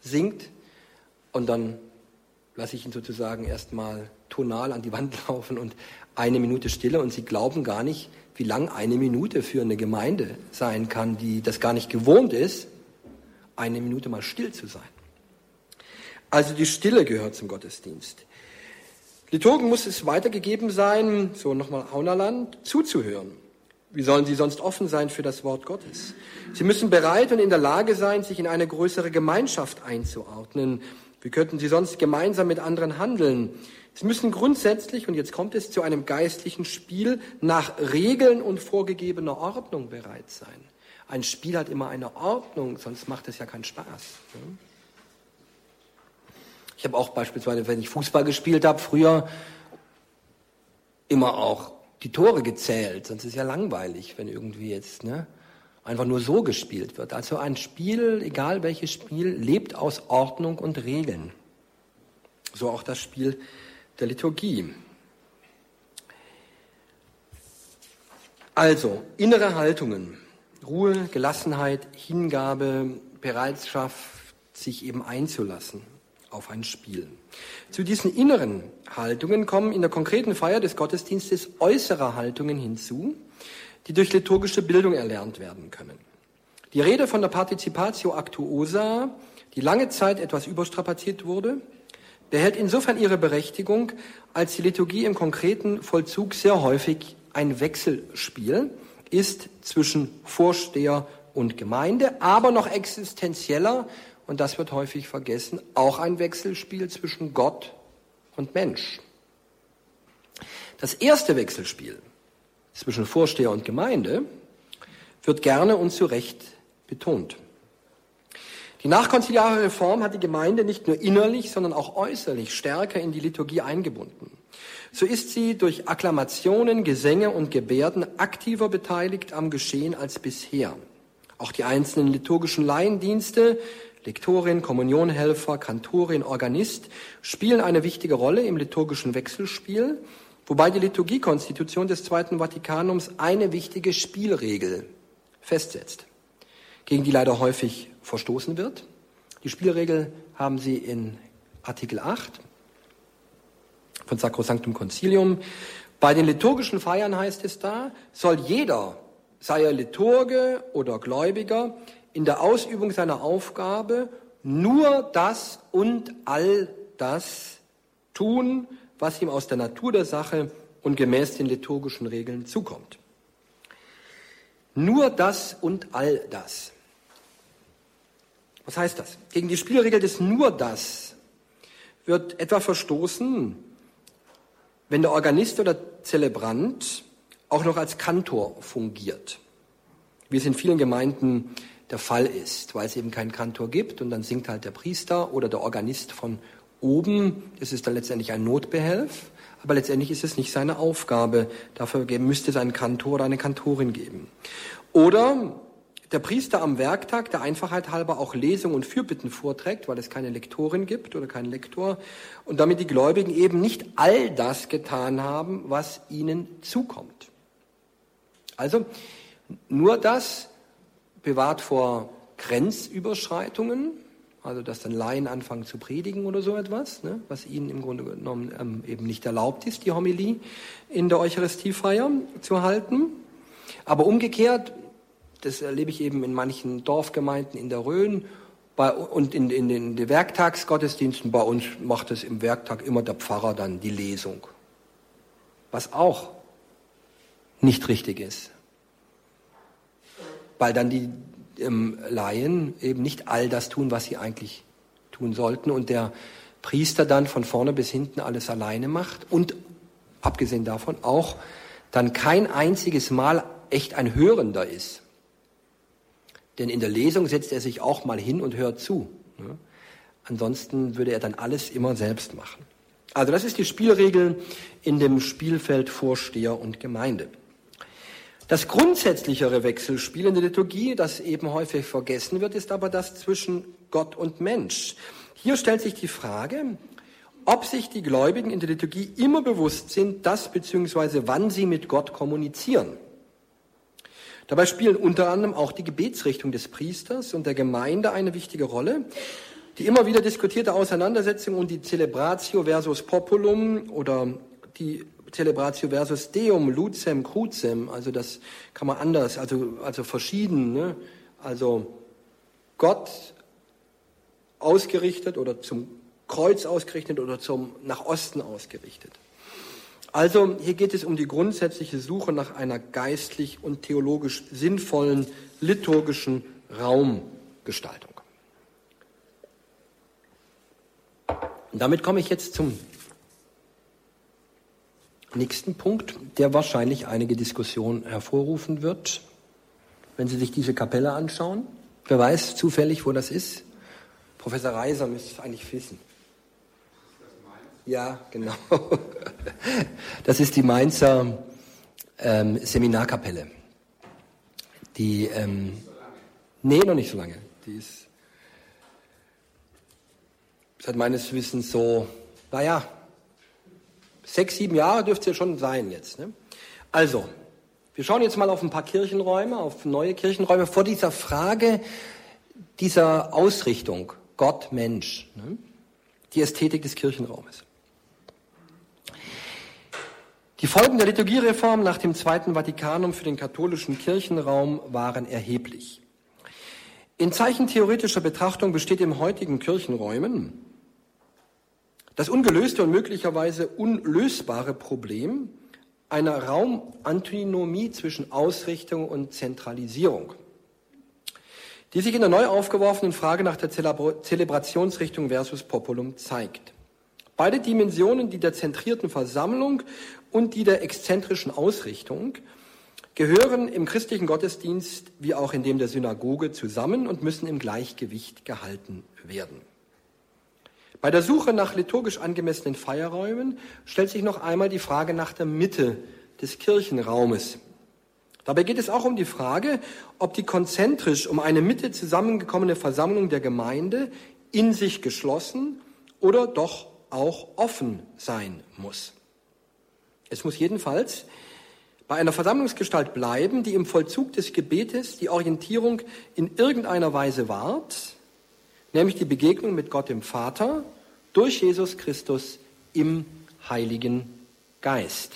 singt und dann lasse ich ihn sozusagen erstmal tonal an die Wand laufen und eine Minute Stille und sie glauben gar nicht, wie lang eine Minute für eine Gemeinde sein kann, die das gar nicht gewohnt ist, eine Minute mal still zu sein. Also die Stille gehört zum Gottesdienst. Liturgen muss es weitergegeben sein, so nochmal Aunerland, zuzuhören. Wie sollen sie sonst offen sein für das Wort Gottes? Sie müssen bereit und in der Lage sein, sich in eine größere Gemeinschaft einzuordnen. Wie könnten sie sonst gemeinsam mit anderen handeln? Sie müssen grundsätzlich, und jetzt kommt es zu einem geistlichen Spiel, nach Regeln und vorgegebener Ordnung bereit sein. Ein Spiel hat immer eine Ordnung, sonst macht es ja keinen Spaß. Ich habe auch beispielsweise, wenn ich Fußball gespielt habe, früher immer auch die Tore gezählt, sonst ist es ja langweilig, wenn irgendwie jetzt ne, einfach nur so gespielt wird. Also ein Spiel, egal welches Spiel, lebt aus Ordnung und Regeln. So auch das Spiel der Liturgie. Also, innere Haltungen, Ruhe, Gelassenheit, Hingabe, Bereitschaft, sich eben einzulassen auf ein Spiel. Zu diesen inneren Haltungen kommen in der konkreten Feier des Gottesdienstes äußere Haltungen hinzu, die durch liturgische Bildung erlernt werden können. Die Rede von der Participatio Actuosa, die lange Zeit etwas überstrapaziert wurde, behält insofern ihre Berechtigung, als die Liturgie im konkreten Vollzug sehr häufig ein Wechselspiel ist zwischen Vorsteher und Gemeinde, aber noch existenzieller, und das wird häufig vergessen, auch ein Wechselspiel zwischen Gott und Mensch. Das erste Wechselspiel zwischen Vorsteher und Gemeinde wird gerne und zu Recht betont. Die nachkonziliare Reform hat die Gemeinde nicht nur innerlich, sondern auch äußerlich stärker in die Liturgie eingebunden. So ist sie durch Akklamationen, Gesänge und Gebärden aktiver beteiligt am Geschehen als bisher. Auch die einzelnen liturgischen Laiendienste, Lektorin, Kommunionhelfer, Kantorin, Organist spielen eine wichtige Rolle im liturgischen Wechselspiel, wobei die Liturgiekonstitution des Zweiten Vatikanums eine wichtige Spielregel festsetzt, gegen die leider häufig verstoßen wird. Die Spielregel haben Sie in Artikel 8 von Sacrosanctum Concilium. Bei den liturgischen Feiern heißt es da, soll jeder, sei er Liturge oder Gläubiger, in der Ausübung seiner Aufgabe nur das und all das tun, was ihm aus der Natur der Sache und gemäß den liturgischen Regeln zukommt. Nur das und all das. Was heißt das? Gegen die Spielregel des nur das wird etwa verstoßen, wenn der Organist oder Zelebrant auch noch als Kantor fungiert, wie es in vielen Gemeinden der Fall ist, weil es eben keinen Kantor gibt und dann singt halt der Priester oder der Organist von oben. Das ist dann letztendlich ein Notbehelf, aber letztendlich ist es nicht seine Aufgabe. Dafür müsste es einen Kantor oder eine Kantorin geben. Oder der Priester am Werktag, der Einfachheit halber auch Lesungen und Fürbitten vorträgt, weil es keine Lektorin gibt oder keinen Lektor, und damit die Gläubigen eben nicht all das getan haben, was ihnen zukommt. Also nur das bewahrt vor Grenzüberschreitungen, also dass dann Laien anfangen zu predigen oder so etwas, ne, was ihnen im Grunde genommen ähm, eben nicht erlaubt ist, die Homilie in der Eucharistiefeier zu halten. Aber umgekehrt das erlebe ich eben in manchen Dorfgemeinden in der Rhön bei, und in, in, in den Werktagsgottesdiensten. Bei uns macht es im Werktag immer der Pfarrer dann die Lesung. Was auch nicht richtig ist. Weil dann die ähm, Laien eben nicht all das tun, was sie eigentlich tun sollten und der Priester dann von vorne bis hinten alles alleine macht und abgesehen davon auch dann kein einziges Mal echt ein Hörender ist. Denn in der Lesung setzt er sich auch mal hin und hört zu. Ne? Ansonsten würde er dann alles immer selbst machen. Also das ist die Spielregel in dem Spielfeld Vorsteher und Gemeinde. Das grundsätzlichere Wechselspiel in der Liturgie, das eben häufig vergessen wird, ist aber das zwischen Gott und Mensch. Hier stellt sich die Frage, ob sich die Gläubigen in der Liturgie immer bewusst sind, dass bzw. wann sie mit Gott kommunizieren. Dabei spielen unter anderem auch die Gebetsrichtung des Priesters und der Gemeinde eine wichtige Rolle. Die immer wieder diskutierte Auseinandersetzung und die Celebratio versus Populum oder die Celebratio versus Deum, Lucem, Crucem, also das kann man anders, also, also verschieden, ne? also Gott ausgerichtet oder zum Kreuz ausgerichtet oder zum nach Osten ausgerichtet. Also hier geht es um die grundsätzliche Suche nach einer geistlich und theologisch sinnvollen liturgischen Raumgestaltung. Und damit komme ich jetzt zum nächsten Punkt, der wahrscheinlich einige Diskussionen hervorrufen wird, wenn Sie sich diese Kapelle anschauen. Wer weiß zufällig, wo das ist? Professor Reiser müsste es eigentlich wissen. Ja, genau. Das ist die Mainzer ähm, Seminarkapelle. Die, ähm, nee, noch nicht so lange. Die ist seit meines Wissens so, naja, sechs, sieben Jahre dürfte es ja schon sein jetzt. Ne? Also, wir schauen jetzt mal auf ein paar Kirchenräume, auf neue Kirchenräume vor dieser Frage dieser Ausrichtung Gott, Mensch, ne? die Ästhetik des Kirchenraumes. Die Folgen der Liturgiereform nach dem Zweiten Vatikanum für den katholischen Kirchenraum waren erheblich. In Zeichen theoretischer Betrachtung besteht im heutigen Kirchenräumen das ungelöste und möglicherweise unlösbare Problem einer Raumantinomie zwischen Ausrichtung und Zentralisierung, die sich in der neu aufgeworfenen Frage nach der Zelebrationsrichtung versus Populum zeigt. Beide Dimensionen, die der zentrierten Versammlung und die der exzentrischen Ausrichtung gehören im christlichen Gottesdienst wie auch in dem der Synagoge zusammen und müssen im Gleichgewicht gehalten werden. Bei der Suche nach liturgisch angemessenen Feierräumen stellt sich noch einmal die Frage nach der Mitte des Kirchenraumes. Dabei geht es auch um die Frage, ob die konzentrisch um eine Mitte zusammengekommene Versammlung der Gemeinde in sich geschlossen oder doch auch offen sein muss. Es muss jedenfalls bei einer Versammlungsgestalt bleiben, die im Vollzug des Gebetes die Orientierung in irgendeiner Weise wahrt, nämlich die Begegnung mit Gott dem Vater durch Jesus Christus im Heiligen Geist.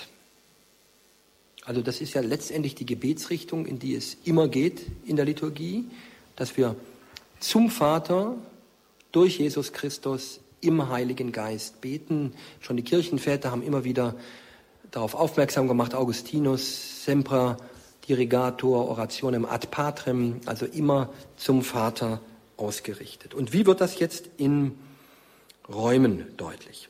Also das ist ja letztendlich die Gebetsrichtung, in die es immer geht in der Liturgie, dass wir zum Vater durch Jesus Christus im Heiligen Geist beten. Schon die Kirchenväter haben immer wieder darauf aufmerksam gemacht, Augustinus, Semper, Dirigator, Orationem ad Patrem, also immer zum Vater ausgerichtet. Und wie wird das jetzt in Räumen deutlich?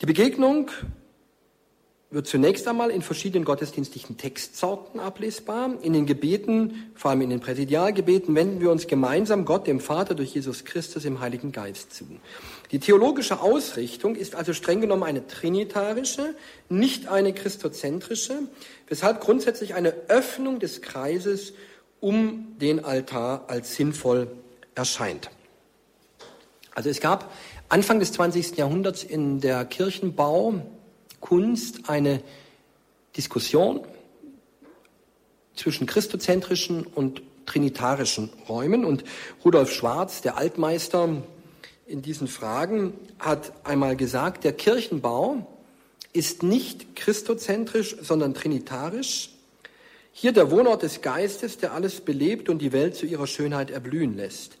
Die Begegnung wird zunächst einmal in verschiedenen gottesdienstlichen Textsorten ablesbar. In den Gebeten, vor allem in den Präsidialgebeten, wenden wir uns gemeinsam Gott, dem Vater, durch Jesus Christus im Heiligen Geist zu. Die theologische Ausrichtung ist also streng genommen eine trinitarische, nicht eine christozentrische, weshalb grundsätzlich eine Öffnung des Kreises um den Altar als sinnvoll erscheint. Also es gab Anfang des 20. Jahrhunderts in der Kirchenbau Kunst eine Diskussion zwischen christozentrischen und trinitarischen Räumen. Und Rudolf Schwarz, der Altmeister in diesen Fragen, hat einmal gesagt, der Kirchenbau ist nicht christozentrisch, sondern trinitarisch. Hier der Wohnort des Geistes, der alles belebt und die Welt zu ihrer Schönheit erblühen lässt.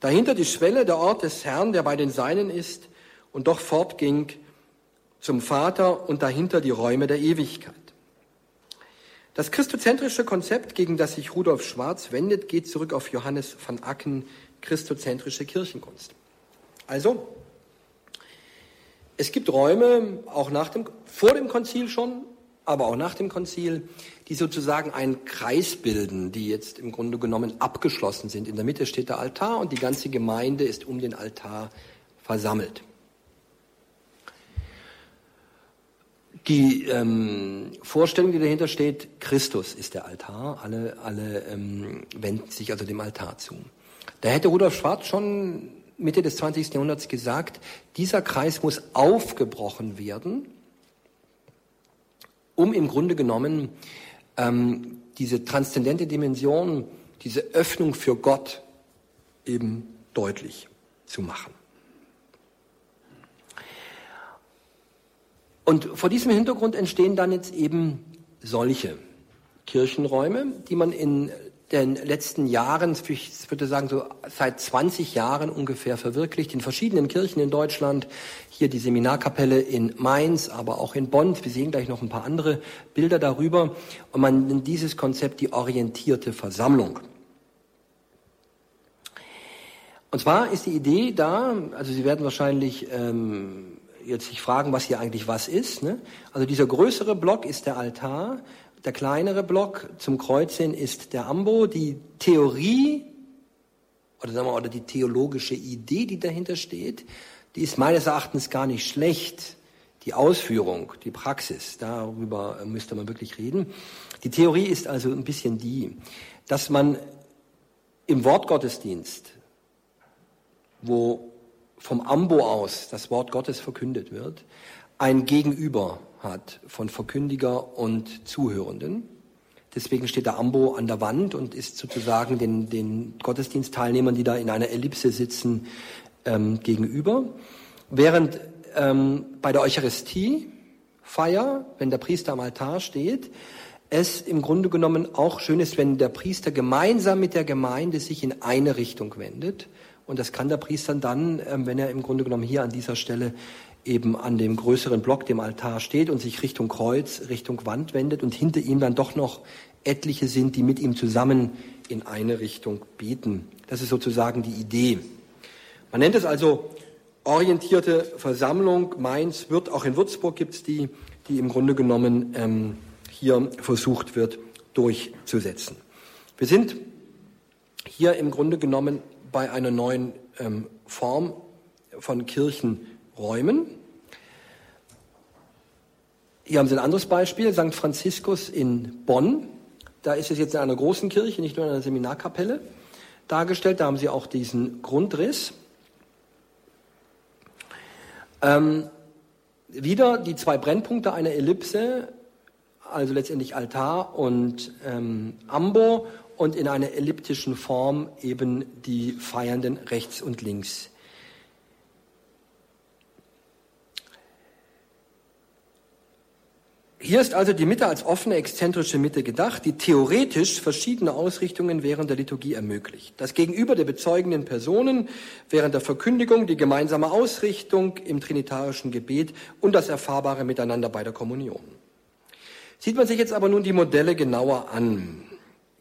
Dahinter die Schwelle, der Ort des Herrn, der bei den Seinen ist und doch fortging zum Vater und dahinter die Räume der Ewigkeit. Das christozentrische Konzept, gegen das sich Rudolf Schwarz wendet, geht zurück auf Johannes van Acken, christozentrische Kirchenkunst. Also, es gibt Räume, auch nach dem, vor dem Konzil schon, aber auch nach dem Konzil, die sozusagen einen Kreis bilden, die jetzt im Grunde genommen abgeschlossen sind. In der Mitte steht der Altar und die ganze Gemeinde ist um den Altar versammelt. die ähm, Vorstellung, die dahinter steht, Christus ist der Altar, alle, alle ähm, wenden sich also dem Altar zu. Da hätte Rudolf Schwarz schon Mitte des 20. Jahrhunderts gesagt, dieser Kreis muss aufgebrochen werden, um im Grunde genommen ähm, diese transzendente Dimension, diese Öffnung für Gott eben deutlich zu machen. Und vor diesem Hintergrund entstehen dann jetzt eben solche Kirchenräume, die man in den letzten Jahren, ich würde sagen so seit 20 Jahren ungefähr verwirklicht, in verschiedenen Kirchen in Deutschland, hier die Seminarkapelle in Mainz, aber auch in Bonn. Wir sehen gleich noch ein paar andere Bilder darüber. Und man nennt dieses Konzept die orientierte Versammlung. Und zwar ist die Idee da, also Sie werden wahrscheinlich ähm, jetzt sich fragen, was hier eigentlich was ist. Ne? Also dieser größere Block ist der Altar, der kleinere Block zum Kreuz hin ist der Ambo. Die Theorie oder sagen wir oder die theologische Idee, die dahinter steht, die ist meines Erachtens gar nicht schlecht. Die Ausführung, die Praxis, darüber müsste man wirklich reden. Die Theorie ist also ein bisschen die, dass man im Wortgottesdienst, wo vom Ambo aus das Wort Gottes verkündet wird, ein Gegenüber hat von Verkündiger und Zuhörenden. Deswegen steht der Ambo an der Wand und ist sozusagen den, den Gottesdienstteilnehmern, die da in einer Ellipse sitzen, ähm, gegenüber. Während ähm, bei der Eucharistiefeier, wenn der Priester am Altar steht, es im Grunde genommen auch schön ist, wenn der Priester gemeinsam mit der Gemeinde sich in eine Richtung wendet und das kann der Priester dann, ähm, wenn er im Grunde genommen hier an dieser Stelle eben an dem größeren Block, dem Altar steht und sich Richtung Kreuz, Richtung Wand wendet und hinter ihm dann doch noch etliche sind, die mit ihm zusammen in eine Richtung beten. Das ist sozusagen die Idee. Man nennt es also orientierte Versammlung. Mainz wird, auch in Würzburg gibt es die, die im Grunde genommen ähm, hier versucht wird durchzusetzen. Wir sind hier im Grunde genommen bei einer neuen ähm, Form von Kirchenräumen. Hier haben Sie ein anderes Beispiel, St. Franziskus in Bonn. Da ist es jetzt in einer großen Kirche, nicht nur in einer Seminarkapelle dargestellt. Da haben Sie auch diesen Grundriss. Ähm, wieder die zwei Brennpunkte einer Ellipse, also letztendlich Altar und ähm, Ambo und in einer elliptischen Form eben die Feiernden rechts und links. Hier ist also die Mitte als offene, exzentrische Mitte gedacht, die theoretisch verschiedene Ausrichtungen während der Liturgie ermöglicht. Das Gegenüber der bezeugenden Personen während der Verkündigung, die gemeinsame Ausrichtung im trinitarischen Gebet und das erfahrbare Miteinander bei der Kommunion. Sieht man sich jetzt aber nun die Modelle genauer an,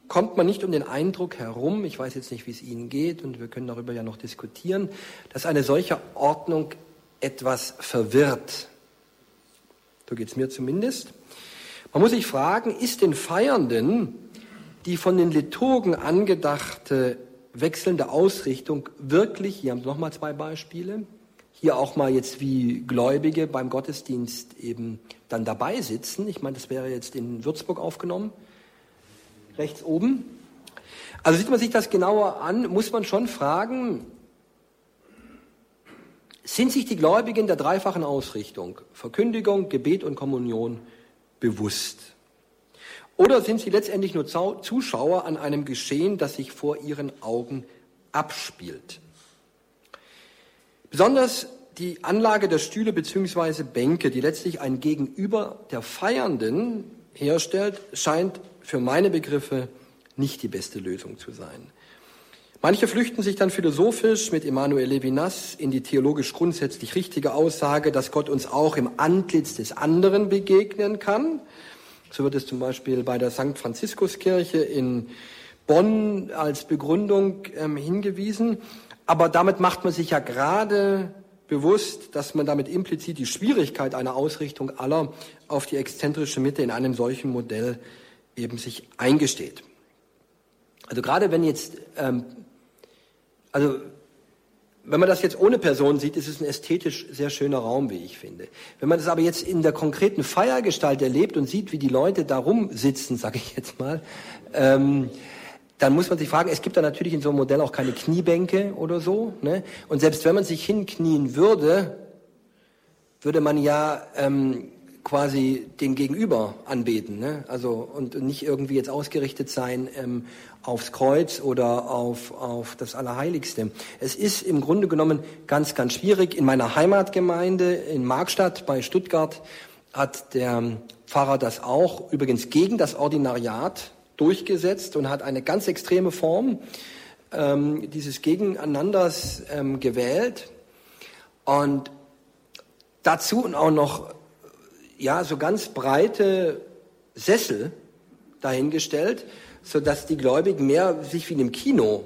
kommt man nicht um den Eindruck herum, ich weiß jetzt nicht, wie es Ihnen geht und wir können darüber ja noch diskutieren, dass eine solche Ordnung etwas verwirrt. So geht es mir zumindest. Man muss sich fragen, ist den Feiernden die von den Liturgen angedachte wechselnde Ausrichtung wirklich, hier haben wir nochmal zwei Beispiele, hier auch mal jetzt wie Gläubige beim Gottesdienst eben dann dabei sitzen. Ich meine, das wäre jetzt in Würzburg aufgenommen, rechts oben. Also sieht man sich das genauer an, muss man schon fragen, sind sich die Gläubigen der dreifachen Ausrichtung, Verkündigung, Gebet und Kommunion, bewusst? Oder sind sie letztendlich nur Zuschauer an einem Geschehen, das sich vor ihren Augen abspielt? Besonders die Anlage der Stühle bzw. Bänke, die letztlich ein Gegenüber der Feiernden herstellt, scheint für meine Begriffe nicht die beste Lösung zu sein. Manche flüchten sich dann philosophisch mit Emanuel Levinas in die theologisch grundsätzlich richtige Aussage, dass Gott uns auch im Antlitz des anderen begegnen kann. So wird es zum Beispiel bei der St. Franziskuskirche in Bonn als Begründung ähm, hingewiesen. Aber damit macht man sich ja gerade bewusst, dass man damit implizit die Schwierigkeit einer Ausrichtung aller auf die exzentrische Mitte in einem solchen Modell eben sich eingesteht. Also gerade wenn jetzt ähm, also wenn man das jetzt ohne Person sieht, ist es ein ästhetisch sehr schöner Raum, wie ich finde. Wenn man das aber jetzt in der konkreten Feiergestalt erlebt und sieht, wie die Leute da rumsitzen, sage ich jetzt mal, ähm, dann muss man sich fragen, es gibt da natürlich in so einem Modell auch keine Kniebänke oder so. Ne? Und selbst wenn man sich hinknien würde, würde man ja ähm, quasi den Gegenüber anbeten, ne? also und nicht irgendwie jetzt ausgerichtet sein ähm, aufs Kreuz oder auf, auf das Allerheiligste. Es ist im Grunde genommen ganz, ganz schwierig. In meiner Heimatgemeinde in Markstadt bei Stuttgart hat der Pfarrer das auch übrigens gegen das Ordinariat durchgesetzt und hat eine ganz extreme Form ähm, dieses Gegeneinanders ähm, gewählt und dazu auch noch ja so ganz breite Sessel dahingestellt sodass die Gläubigen mehr sich wie in einem Kino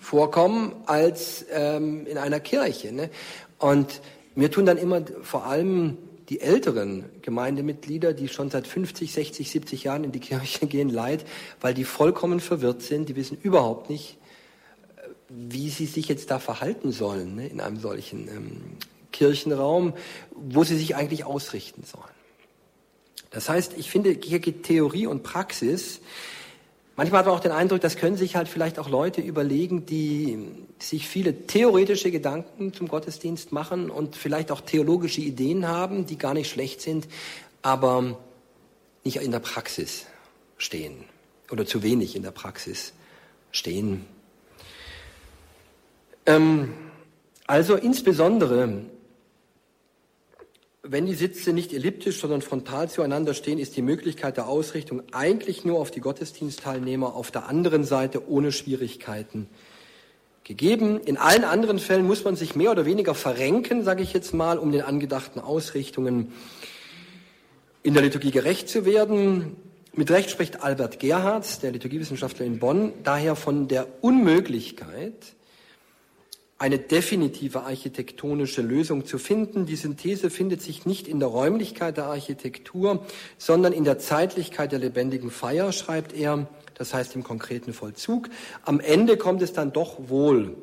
vorkommen als ähm, in einer Kirche. Ne? Und mir tun dann immer vor allem die älteren Gemeindemitglieder, die schon seit 50, 60, 70 Jahren in die Kirche gehen, leid, weil die vollkommen verwirrt sind. Die wissen überhaupt nicht, äh, wie sie sich jetzt da verhalten sollen ne, in einem solchen ähm, Kirchenraum, wo sie sich eigentlich ausrichten sollen. Das heißt, ich finde, hier geht Theorie und Praxis Manchmal hat man auch den Eindruck, das können sich halt vielleicht auch Leute überlegen, die sich viele theoretische Gedanken zum Gottesdienst machen und vielleicht auch theologische Ideen haben, die gar nicht schlecht sind, aber nicht in der Praxis stehen oder zu wenig in der Praxis stehen. Ähm, also insbesondere wenn die Sitze nicht elliptisch, sondern frontal zueinander stehen, ist die Möglichkeit der Ausrichtung eigentlich nur auf die Gottesdienstteilnehmer auf der anderen Seite ohne Schwierigkeiten gegeben. In allen anderen Fällen muss man sich mehr oder weniger verrenken, sage ich jetzt mal, um den angedachten Ausrichtungen in der Liturgie gerecht zu werden. Mit Recht spricht Albert Gerhards, der Liturgiewissenschaftler in Bonn, daher von der Unmöglichkeit, eine definitive architektonische Lösung zu finden. Die Synthese findet sich nicht in der Räumlichkeit der Architektur, sondern in der Zeitlichkeit der lebendigen Feier, schreibt er, das heißt im konkreten Vollzug. Am Ende kommt es dann doch wohl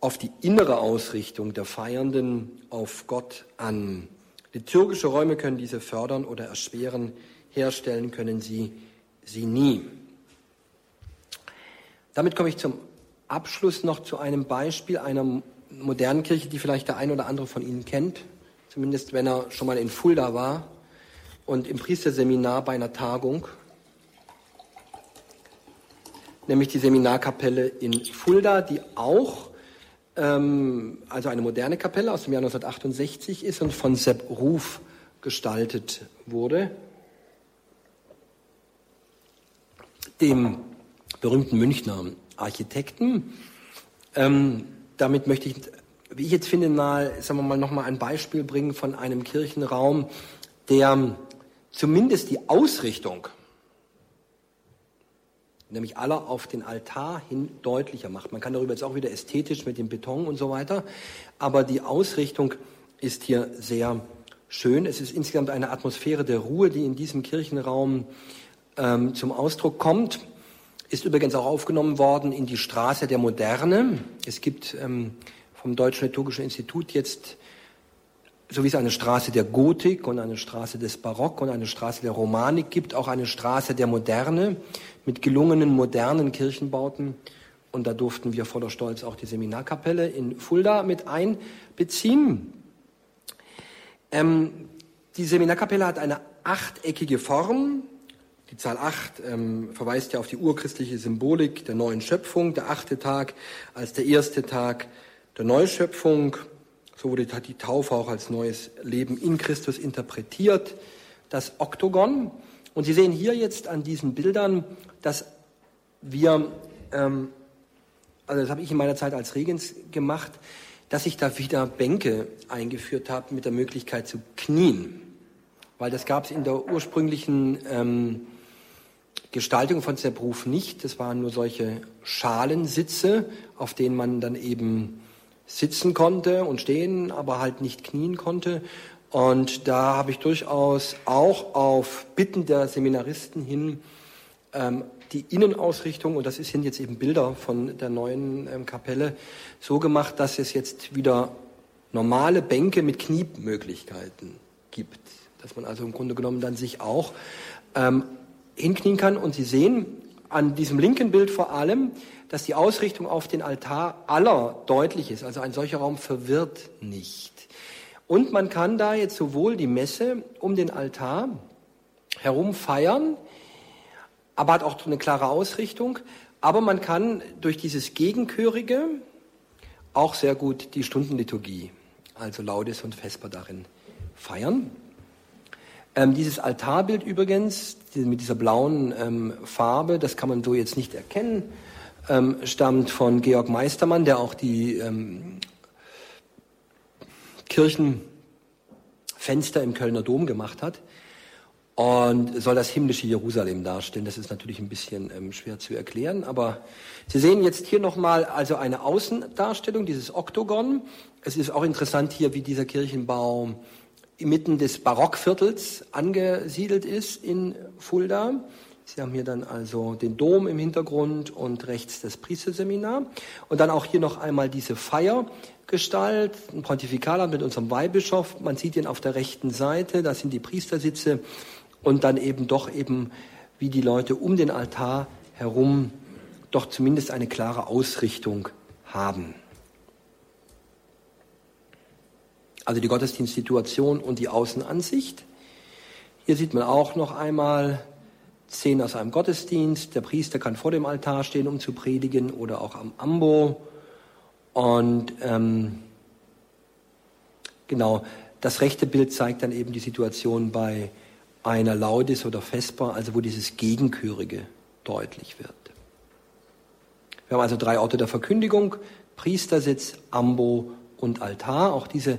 auf die innere Ausrichtung der Feiernden auf Gott an. Liturgische Räume können diese fördern oder erschweren, herstellen können sie sie nie. Damit komme ich zum Abschluss noch zu einem Beispiel einer modernen Kirche, die vielleicht der ein oder andere von Ihnen kennt, zumindest wenn er schon mal in Fulda war und im Priesterseminar bei einer Tagung, nämlich die Seminarkapelle in Fulda, die auch ähm, also eine moderne Kapelle aus dem Jahr 1968 ist und von Sepp Ruf gestaltet wurde. Dem berühmten Münchner Architekten. Ähm, damit möchte ich, wie ich jetzt finde, mal, sagen wir mal, nochmal ein Beispiel bringen von einem Kirchenraum, der zumindest die Ausrichtung, nämlich aller auf den Altar hin deutlicher macht. Man kann darüber jetzt auch wieder ästhetisch mit dem Beton und so weiter, aber die Ausrichtung ist hier sehr schön. Es ist insgesamt eine Atmosphäre der Ruhe, die in diesem Kirchenraum ähm, zum Ausdruck kommt. Ist übrigens auch aufgenommen worden in die Straße der Moderne. Es gibt ähm, vom Deutschen Liturgischen Institut jetzt, so wie es eine Straße der Gotik und eine Straße des Barock und eine Straße der Romanik gibt, auch eine Straße der Moderne mit gelungenen modernen Kirchenbauten. Und da durften wir voller Stolz auch die Seminarkapelle in Fulda mit einbeziehen. Ähm, die Seminarkapelle hat eine achteckige Form, die Zahl 8 ähm, verweist ja auf die urchristliche Symbolik der neuen Schöpfung, der achte Tag als der erste Tag der Neuschöpfung. So wurde die Taufe auch als neues Leben in Christus interpretiert. Das Oktogon. Und Sie sehen hier jetzt an diesen Bildern, dass wir, ähm, also das habe ich in meiner Zeit als Regens gemacht, dass ich da wieder Bänke eingeführt habe mit der Möglichkeit zu knien. Weil das gab es in der ursprünglichen ähm, Gestaltung von Zerbruf nicht. Das waren nur solche Schalensitze, auf denen man dann eben sitzen konnte und stehen, aber halt nicht knien konnte. Und da habe ich durchaus auch auf Bitten der Seminaristen hin ähm, die Innenausrichtung, und das sind jetzt eben Bilder von der neuen ähm, Kapelle, so gemacht, dass es jetzt wieder normale Bänke mit Kniemöglichkeiten gibt. Dass man also im Grunde genommen dann sich auch ähm, hinknien kann. Und Sie sehen an diesem linken Bild vor allem, dass die Ausrichtung auf den Altar aller deutlich ist. Also ein solcher Raum verwirrt nicht. Und man kann da jetzt sowohl die Messe um den Altar herum feiern, aber hat auch eine klare Ausrichtung. Aber man kann durch dieses Gegenchörige auch sehr gut die Stundenliturgie, also Laudes und Vesper darin feiern. Ähm, dieses Altarbild übrigens, mit dieser blauen ähm, Farbe, das kann man so jetzt nicht erkennen, ähm, stammt von Georg Meistermann, der auch die ähm, Kirchenfenster im Kölner Dom gemacht hat und soll das himmlische Jerusalem darstellen. Das ist natürlich ein bisschen ähm, schwer zu erklären, aber Sie sehen jetzt hier nochmal also eine Außendarstellung, dieses Oktogon. Es ist auch interessant hier, wie dieser Kirchenbau inmitten des Barockviertels angesiedelt ist in Fulda. Sie haben hier dann also den Dom im Hintergrund und rechts das Priesterseminar. Und dann auch hier noch einmal diese Feiergestalt, ein Pontifikalamt mit unserem Weihbischof. Man sieht ihn auf der rechten Seite, da sind die Priestersitze und dann eben doch eben, wie die Leute um den Altar herum doch zumindest eine klare Ausrichtung haben. Also die Gottesdienstsituation und die Außenansicht. Hier sieht man auch noch einmal Szenen aus einem Gottesdienst. Der Priester kann vor dem Altar stehen, um zu predigen, oder auch am Ambo. Und ähm, genau, das rechte Bild zeigt dann eben die Situation bei einer Laudis oder Vesper, also wo dieses Gegenchörige deutlich wird. Wir haben also drei Orte der Verkündigung, Priestersitz, Ambo und Altar. Auch diese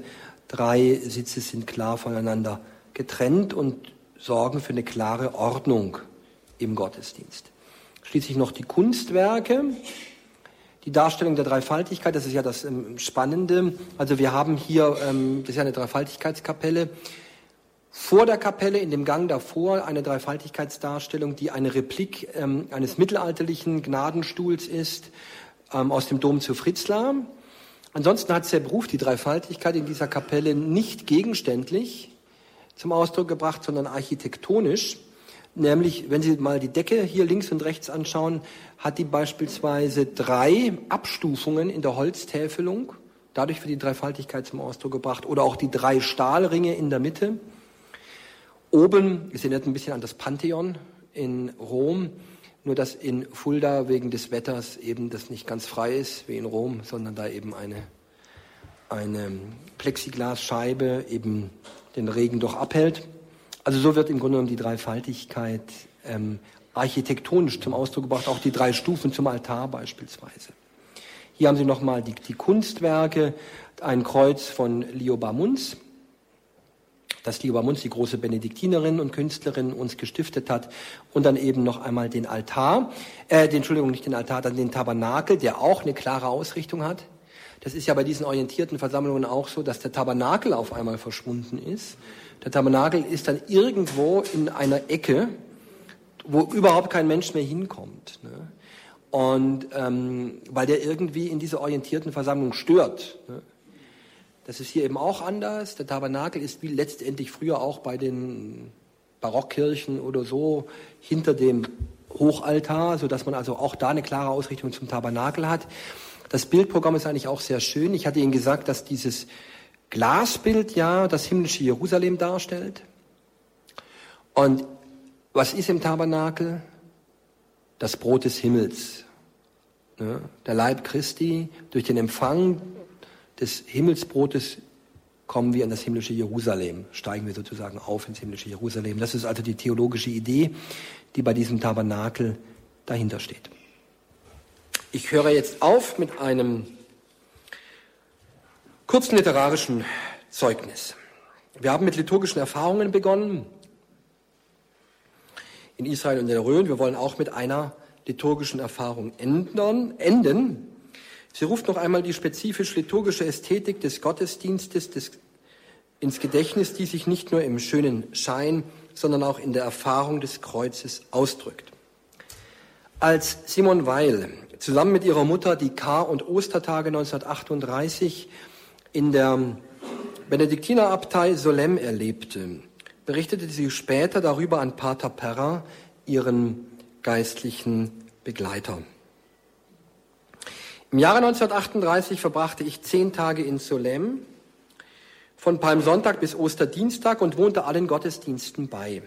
Drei Sitze sind klar voneinander getrennt und sorgen für eine klare Ordnung im Gottesdienst. Schließlich noch die Kunstwerke, die Darstellung der Dreifaltigkeit, das ist ja das ähm, Spannende. Also wir haben hier, ähm, das ist ja eine Dreifaltigkeitskapelle, vor der Kapelle, in dem Gang davor, eine Dreifaltigkeitsdarstellung, die eine Replik ähm, eines mittelalterlichen Gnadenstuhls ist, aus dem Dom zu Fritzlar. Ansonsten hat der die Dreifaltigkeit in dieser Kapelle nicht gegenständlich zum Ausdruck gebracht, sondern architektonisch. Nämlich, wenn Sie mal die Decke hier links und rechts anschauen, hat die beispielsweise drei Abstufungen in der Holztäfelung. Dadurch wird die Dreifaltigkeit zum Ausdruck gebracht. Oder auch die drei Stahlringe in der Mitte. Oben, es erinnert ein bisschen an das Pantheon in Rom, nur dass in Fulda wegen des Wetters eben das nicht ganz frei ist wie in Rom, sondern da eben eine, eine Plexiglasscheibe eben den Regen doch abhält. Also so wird im Grunde genommen die Dreifaltigkeit ähm, architektonisch zum Ausdruck gebracht, auch die drei Stufen zum Altar beispielsweise. Hier haben Sie nochmal die, die Kunstwerke, ein Kreuz von Lioba Munz, das Lioba Munz, die große Benediktinerin und Künstlerin, uns gestiftet hat, und dann eben noch einmal den Altar, äh, den, Entschuldigung, nicht den Altar, dann den Tabernakel, der auch eine klare Ausrichtung hat. Das ist ja bei diesen orientierten Versammlungen auch so, dass der Tabernakel auf einmal verschwunden ist. Der Tabernakel ist dann irgendwo in einer Ecke, wo überhaupt kein Mensch mehr hinkommt. Ne? Und ähm, weil der irgendwie in dieser orientierten Versammlung stört. Ne? Das ist hier eben auch anders. Der Tabernakel ist wie letztendlich früher auch bei den Barockkirchen oder so hinter dem Hochaltar, so dass man also auch da eine klare Ausrichtung zum Tabernakel hat. Das Bildprogramm ist eigentlich auch sehr schön. Ich hatte Ihnen gesagt, dass dieses Glasbild ja das himmlische Jerusalem darstellt. Und was ist im Tabernakel? Das Brot des Himmels. Der Leib Christi, durch den Empfang des Himmelsbrotes kommen wir in das himmlische Jerusalem, steigen wir sozusagen auf ins himmlische Jerusalem. Das ist also die theologische Idee, die bei diesem Tabernakel dahinter steht. Ich höre jetzt auf mit einem kurzen literarischen Zeugnis. Wir haben mit liturgischen Erfahrungen begonnen in Israel und in der Rhön. Wir wollen auch mit einer liturgischen Erfahrung ändern, enden. Sie ruft noch einmal die spezifisch liturgische Ästhetik des Gottesdienstes des, ins Gedächtnis, die sich nicht nur im schönen Schein, sondern auch in der Erfahrung des Kreuzes ausdrückt. Als Simon Weil zusammen mit ihrer Mutter die Kar- und Ostertage 1938 in der Benediktinerabtei Solem erlebte, berichtete sie später darüber an Pater Perra, ihren geistlichen Begleiter. Im Jahre 1938 verbrachte ich zehn Tage in Solem, von Palmsonntag bis Osterdienstag und wohnte allen Gottesdiensten bei.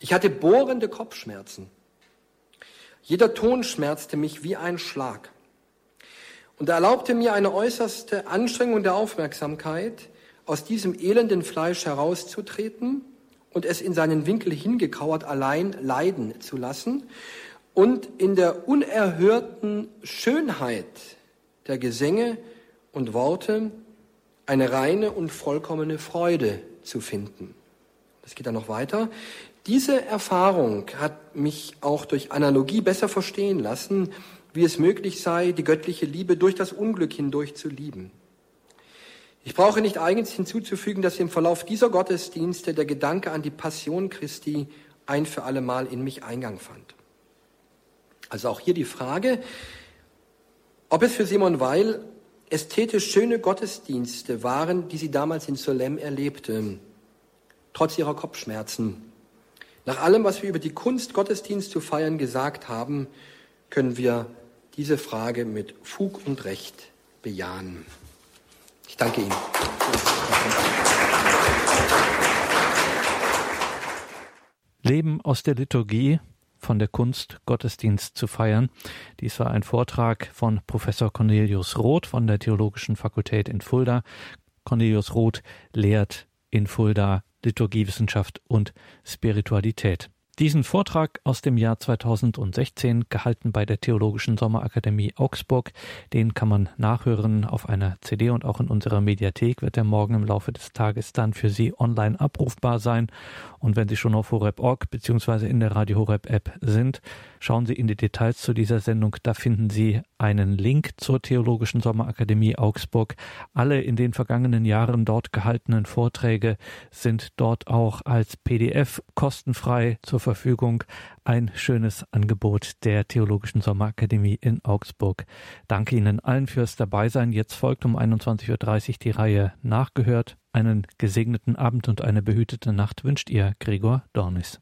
Ich hatte bohrende Kopfschmerzen. Jeder Ton schmerzte mich wie ein Schlag und erlaubte mir eine äußerste Anstrengung der Aufmerksamkeit, aus diesem elenden Fleisch herauszutreten und es in seinen Winkel hingekauert allein leiden zu lassen und in der unerhörten Schönheit der Gesänge und Worte eine reine und vollkommene Freude zu finden. Das geht dann noch weiter. Diese Erfahrung hat mich auch durch Analogie besser verstehen lassen, wie es möglich sei, die göttliche Liebe durch das Unglück hindurch zu lieben. Ich brauche nicht eigens hinzuzufügen, dass im Verlauf dieser Gottesdienste der Gedanke an die Passion Christi ein für alle Mal in mich Eingang fand. Also auch hier die Frage, ob es für Simon Weil ästhetisch schöne Gottesdienste waren, die sie damals in Solem erlebte, trotz ihrer Kopfschmerzen. Nach allem, was wir über die Kunst, Gottesdienst zu feiern gesagt haben, können wir diese Frage mit Fug und Recht bejahen. Ich danke Ihnen. Leben aus der Liturgie von der Kunst, Gottesdienst zu feiern. Dies war ein Vortrag von Professor Cornelius Roth von der Theologischen Fakultät in Fulda. Cornelius Roth lehrt in Fulda Liturgiewissenschaft und Spiritualität. Diesen Vortrag aus dem Jahr 2016, gehalten bei der Theologischen Sommerakademie Augsburg, den kann man nachhören auf einer CD und auch in unserer Mediathek wird er morgen im Laufe des Tages dann für Sie online abrufbar sein. Und wenn Sie schon auf horeb.org bzw. in der Radio Horeb App sind, schauen Sie in die Details zu dieser Sendung. Da finden Sie einen Link zur Theologischen Sommerakademie Augsburg. Alle in den vergangenen Jahren dort gehaltenen Vorträge sind dort auch als PDF kostenfrei zur Verfügung. Ein schönes Angebot der Theologischen Sommerakademie in Augsburg. Danke Ihnen allen fürs Dabeisein. Jetzt folgt um 21.30 Uhr die Reihe Nachgehört. Einen gesegneten Abend und eine behütete Nacht wünscht ihr Gregor Dornis.